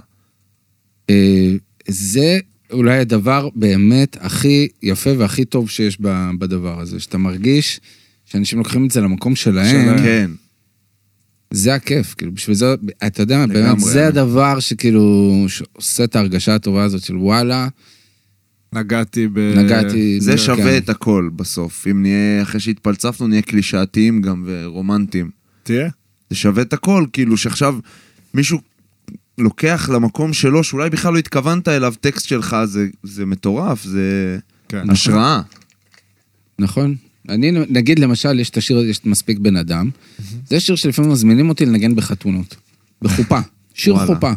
אה, זה אולי הדבר באמת הכי יפה והכי טוב שיש בדבר הזה, שאתה מרגיש שאנשים לוקחים את זה למקום שלהם. כן. זה הכיף, כאילו בשביל זה, אתה יודע, באמת, לגמרי. זה הדבר שכאילו, שעושה את ההרגשה הטובה הזאת של וואלה, נגעתי ב... נגעתי. זה כן. שווה את הכל בסוף. אם נהיה, אחרי שהתפלצפנו, נהיה קלישאתיים גם ורומנטיים. תהיה? זה שווה את הכל, כאילו שעכשיו מישהו לוקח למקום שלו, שאולי בכלל לא התכוונת אליו, טקסט שלך, זה, זה מטורף, זה כן. השראה. נכון. אני, נגיד למשל, יש את השיר, יש את מספיק בן אדם, זה שיר שלפעמים מזמינים אותי לנגן בחתונות. בחופה. שיר וואלה. חופה.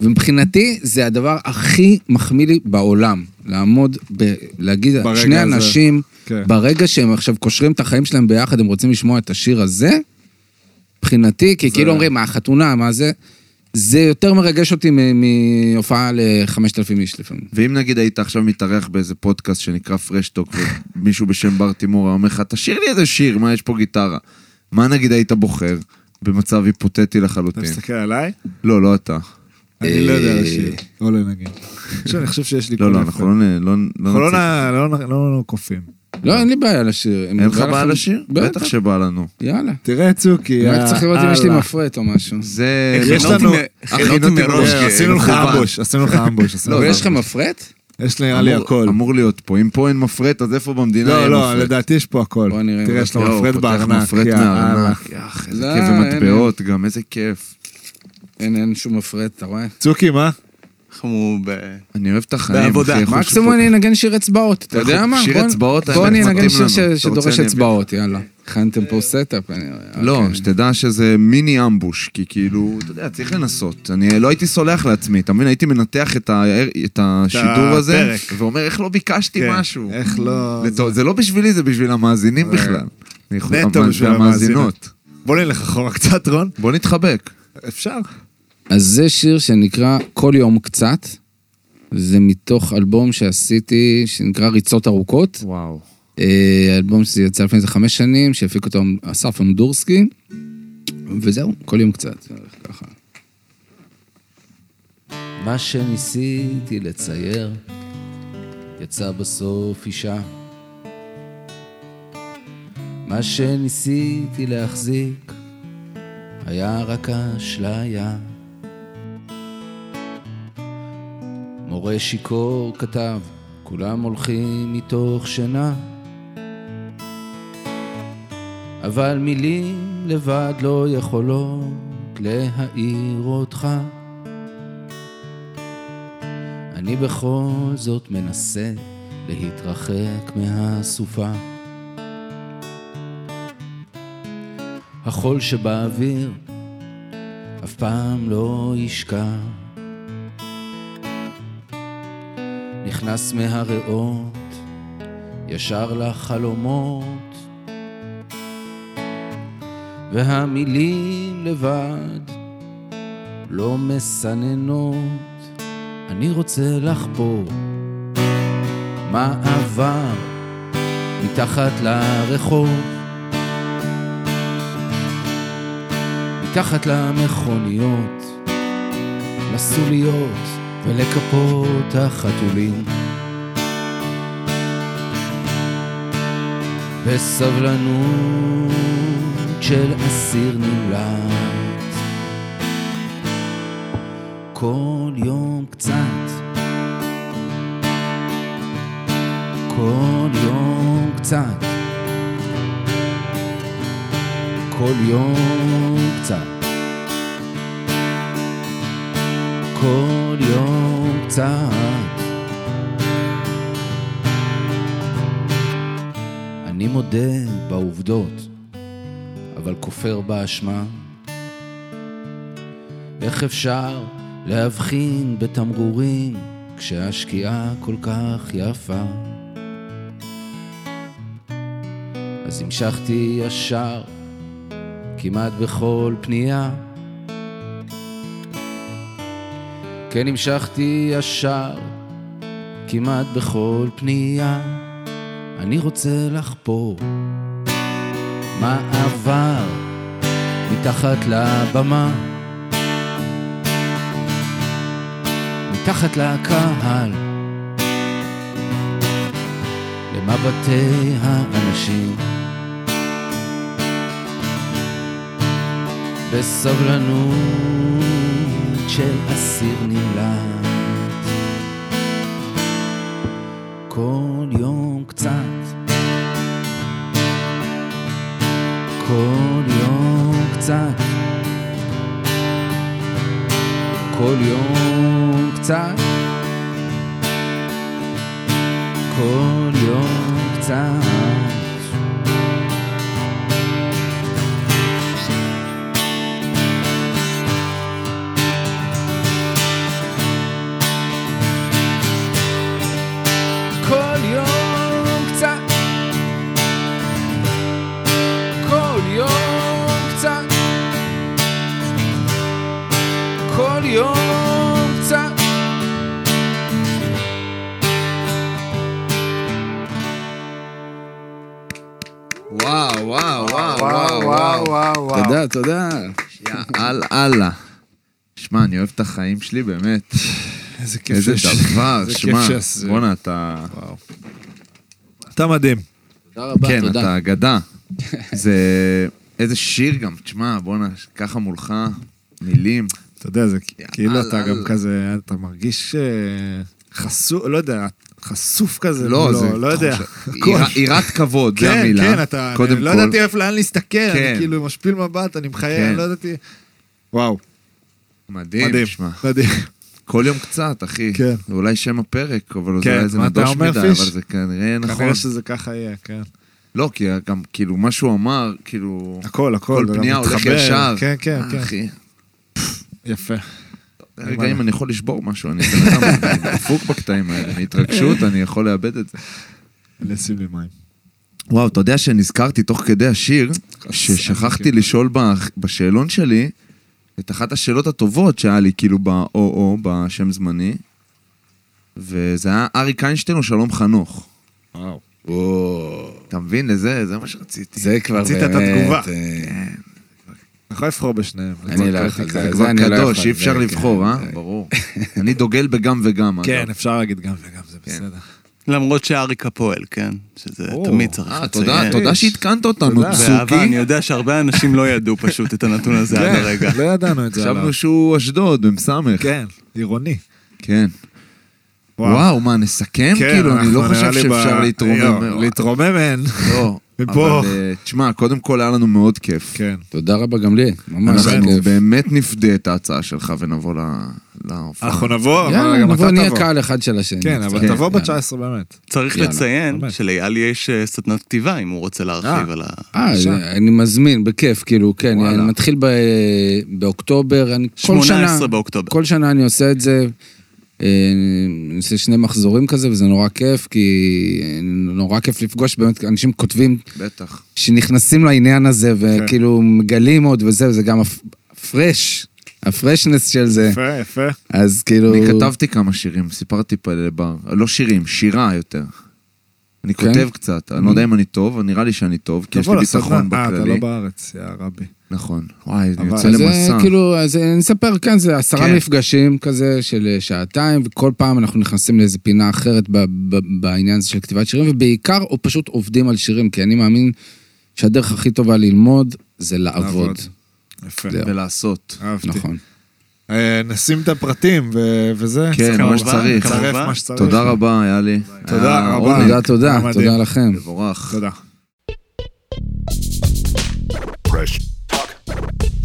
ומבחינתי, זה הדבר הכי מחמיא לי בעולם. לעמוד, ב, להגיד, שני הזה. אנשים, כן. ברגע שהם עכשיו קושרים את החיים שלהם ביחד, הם רוצים לשמוע את השיר הזה, מבחינתי, כי כאילו אומרים, מה החתונה, מה זה, זה יותר מרגש אותי מהופעה ל-5,000 איש לפעמים. ואם נגיד היית עכשיו מתארח באיזה פודקאסט שנקרא פרשטוק, ומישהו בשם בר תימור היה אומר לך, תשאיר לי איזה שיר, מה יש פה גיטרה? מה נגיד היית בוחר במצב היפותטי אתה לחלוטין? מסתכל עליי? לא, לא אתה. אני לא יודע אה, לשיר. או לנגן. עכשיו אני חושב שיש לי לא, לא. אנחנו לא נ- לא אנחנו לא נציג. לא לא. לא, אין לי בעיה לשיר. אין לך בעיה לשיר? בטח שבא לנו. יאללה. תראה צוקי. רק צריך לראות אם יש לי יאללה. מפרט או משהו. זה... יש לנו- הכינותי מראש. כי- עשינו לך. אמבוש, עשינו לך אמבוש. לא, ויש לך. מפרט? יש לי, נראה לי הכל. אמור להיות פה. אם פה אין מפרט, אז איפה במדינה לא, יהיה לא, מפרט? לדעתי יש פה הכל. בוא נראה תראה, יש לו מפרט בארנק. מפרט יאללה. מהארנק. איזה לא, כיף אין, ומטבעות גם, איזה כיף. אין, אין שום מפרט, אתה רואה? צוקי, מה? אנחנו ב... אני אוהב את החיים, בעבודה. מקסימום אני אנגן שיר אצבעות, אתה יודע מה? שיר אצבעות, בוא אני אנגן שיר שדורש. אצבעות, יאללה. הכנתם פה setup? אני- לא, אוקיי. שתדע שזה מיני ambush, כי כאילו, אתה יודע, צריך לנסות. אני לא הייתי סולח לעצמי, אתה מבין? הייתי מנתח את השידור הזה. ואומר, איך לא ביקשתי כן, משהו? איך לא... זה לא בשבילי, זה בשביל המאזינים בכלל. נטו בשביל והמאזינות. בוא נלך אחורה קצת, רון. בוא נתחבק. אפשר. אז זה שיר שנקרא כל יום קצת. זה מתוך אלבום שעשיתי, שנקרא ריצות ארוכות. וואו. אה, אלבום שזה יצא לפני איזה חמש שנים, שהפיק אותו אסף אמדורסקי. וזהו, כל יום קצת. ככה. מה שניסיתי לצייר, יצא בסוף אישה. מה שניסיתי להחזיק, היה רק אשליה. מורה שיכור כתב, כולם הולכים מתוך שינה. אבל מילים לבד לא יכולות להעיר אותך. אני בכל זאת מנסה להתרחק מהסופה. החול שבאוויר אף פעם לא ישקע. נכנס מהריאות ישר לחלומות, והמילים לבד לא מסננות. אני רוצה לחפור מה עבר מתחת לרחוב, מתחת למכוניות, לסוליות ולכפות החתולים. בסבלנות של אסיר נמלט. כל יום קצת, כל יום קצת, כל יום קצת, כל יום קצת. אני מודה בעובדות, אבל כופר באשמה. איך אפשר להבחין בתמרורים כשהשקיעה כל כך יפה? אז המשכתי ישר, כמעט בכל פנייה. כן המשכתי ישר, כמעט בכל פנייה. אני רוצה לחפור מה עבר מתחת לבמה, מתחת לקהל, למבטי האנשים. בסבלנות של אסיר נמלט. כל יום קצת, כל יום קצת, כל יום קצת, כל יום קצת. החיים שלי, באמת. איזה כיף איזה שיש. דבר, שמע. בואנה, אתה... אתה מדהים. תודה רבה, כן, תודה. אתה אגדה. זה... איזה שיר גם, תשמע, בואנה, ככה מולך, מילים. אתה יודע, זה כאילו אתה. גם כזה, אתה מרגיש אה, חשוף, לא יודע, חשוף כזה. לא, זה... לא יודע. יראת- כבוד, זה כן, המילה. כן, אתה, קודם אני לא כל. ידעתי איפה לאן להסתכל, אני כן. כאילו משפיל מבט, אני מחייב, כן. לא ידעתי. וואו, מדהים, מדהים, שמע. מדהים. כל יום קצת, אחי. כן. זה אולי שם הפרק, אבל כן, זה מה אתה נדוש מדי, פיש? אבל זה כנראה נכון. כנראה שזה ככה יהיה, כן. לא, כי גם כאילו מה שהוא אמר, כאילו... הכל, הכל. כל זה פנייה הולך מתחבר. ישר. כן, כן, אה, כן. אחי, יפה. רגע, אם אני יכול לשבור משהו, אני דפוק בקטעים האלה, מהתרגשות, אני יכול לאבד את זה. לשים לי מים. וואו, אתה יודע שנזכרתי תוך כדי השיר, ששכחתי לשאול בשאלון שלי את אחת השאלות הטובות שהיה לי, כאילו ב-OO, בשם זמני, וזה היה אריק איינשטיין או שלום חנוך. וואו. וואו, אתה מבין? לזה, זה מה שרציתי. זה כבר רצית באמת... את התגובה. אה, אתה יכול לבחור בשניהם. אני לא יכול, זה זה כבר אני לא קדוש, אי אפשר לבחור, אה? כן. ברור. אני דוגל בגם וגם, כן. אפשר להגיד גם וגם, זה כן. בסדר. למרות שאריק הפועל, כן? שזה או, תמיד צריך אה, לציין. תודה, תודה שהתקנת אותנו, תודה. באהבה, צוקי. אני יודע שהרבה אנשים לא ידעו פשוט את הנתון הזה עד הרגע. לא ידענו את זה. חשבנו שהוא אשדוד, סמך. כן, עירוני. כן. וואו, מה, נסכם? כן, כאילו, אני לא חושב שאפשר להתרומם. להתרומם אין. לא. מפה. אבל, אה, תשמע, קודם כל היה לנו מאוד כיף. כן. תודה רבה גם לי, ממש אנחנו כיף. באמת נפדה את ההצעה שלך ונבוא ל- להופעה. אנחנו נבוא, יאללה, אבל גם נבוא, אתה נהיה תבוא. קהל אחד של השני. כן, אבל כן, תבוא יאללה. ב-19 באמת. צריך יאללה, לציין באמת. שלאייל יש אה, סדנת כתיבה, אם הוא רוצה להרחיב אה. על ה... אה, בבקשה. אני מזמין, בכיף, כאילו, כן, וואלה. אני מתחיל ב- באוקטובר, אני כל שנה, 18 באוקטובר. כל שנה אני עושה את זה, אני עושה שני מחזורים כזה, וזה נורא כיף, כי אה, נורא כיף לפגוש, באמת, אנשים כותבים בטח. שנכנסים לעניין הזה, כן. וכאילו מגלים עוד וזה, וזה גם הפרש, הפרשנס של זה, יפה, יפה. אז כאילו... אני כתבתי כמה שירים, סיפרתי פה לבר. לא שירים, שירה יותר. אני כן? כותב קצת, אני לא יודע אם אני טוב, נראה לי שאני טוב, כי יש לי. ביטחון אה, אתה לא בכללי. בארץ, יא רבי. נכון. וואי, אני אבל- יוצא למסע. זה כאילו, אז אני אספר, כן, זה עשרה כן. מפגשים כזה של אה, שעתיים, וכל פעם אנחנו נכנסים לאיזה פינה אחרת ב- ב- בעניין הזה של כתיבת שירים, ובעיקר, או פשוט עובדים על שירים, כי אני מאמין שהדרך הכי טובה ללמוד זה לעבוד. לעבוד. יפה. זהו. ולעשות. אהבתי. נכון. אה, נשים את הפרטים ו- וזה. כן, מה שצריך. מה שצריך. תודה רבה, היה לי. תודה רבה. תודה, תודה. תודה לכם. מבורך. תודה. Fresh Bye.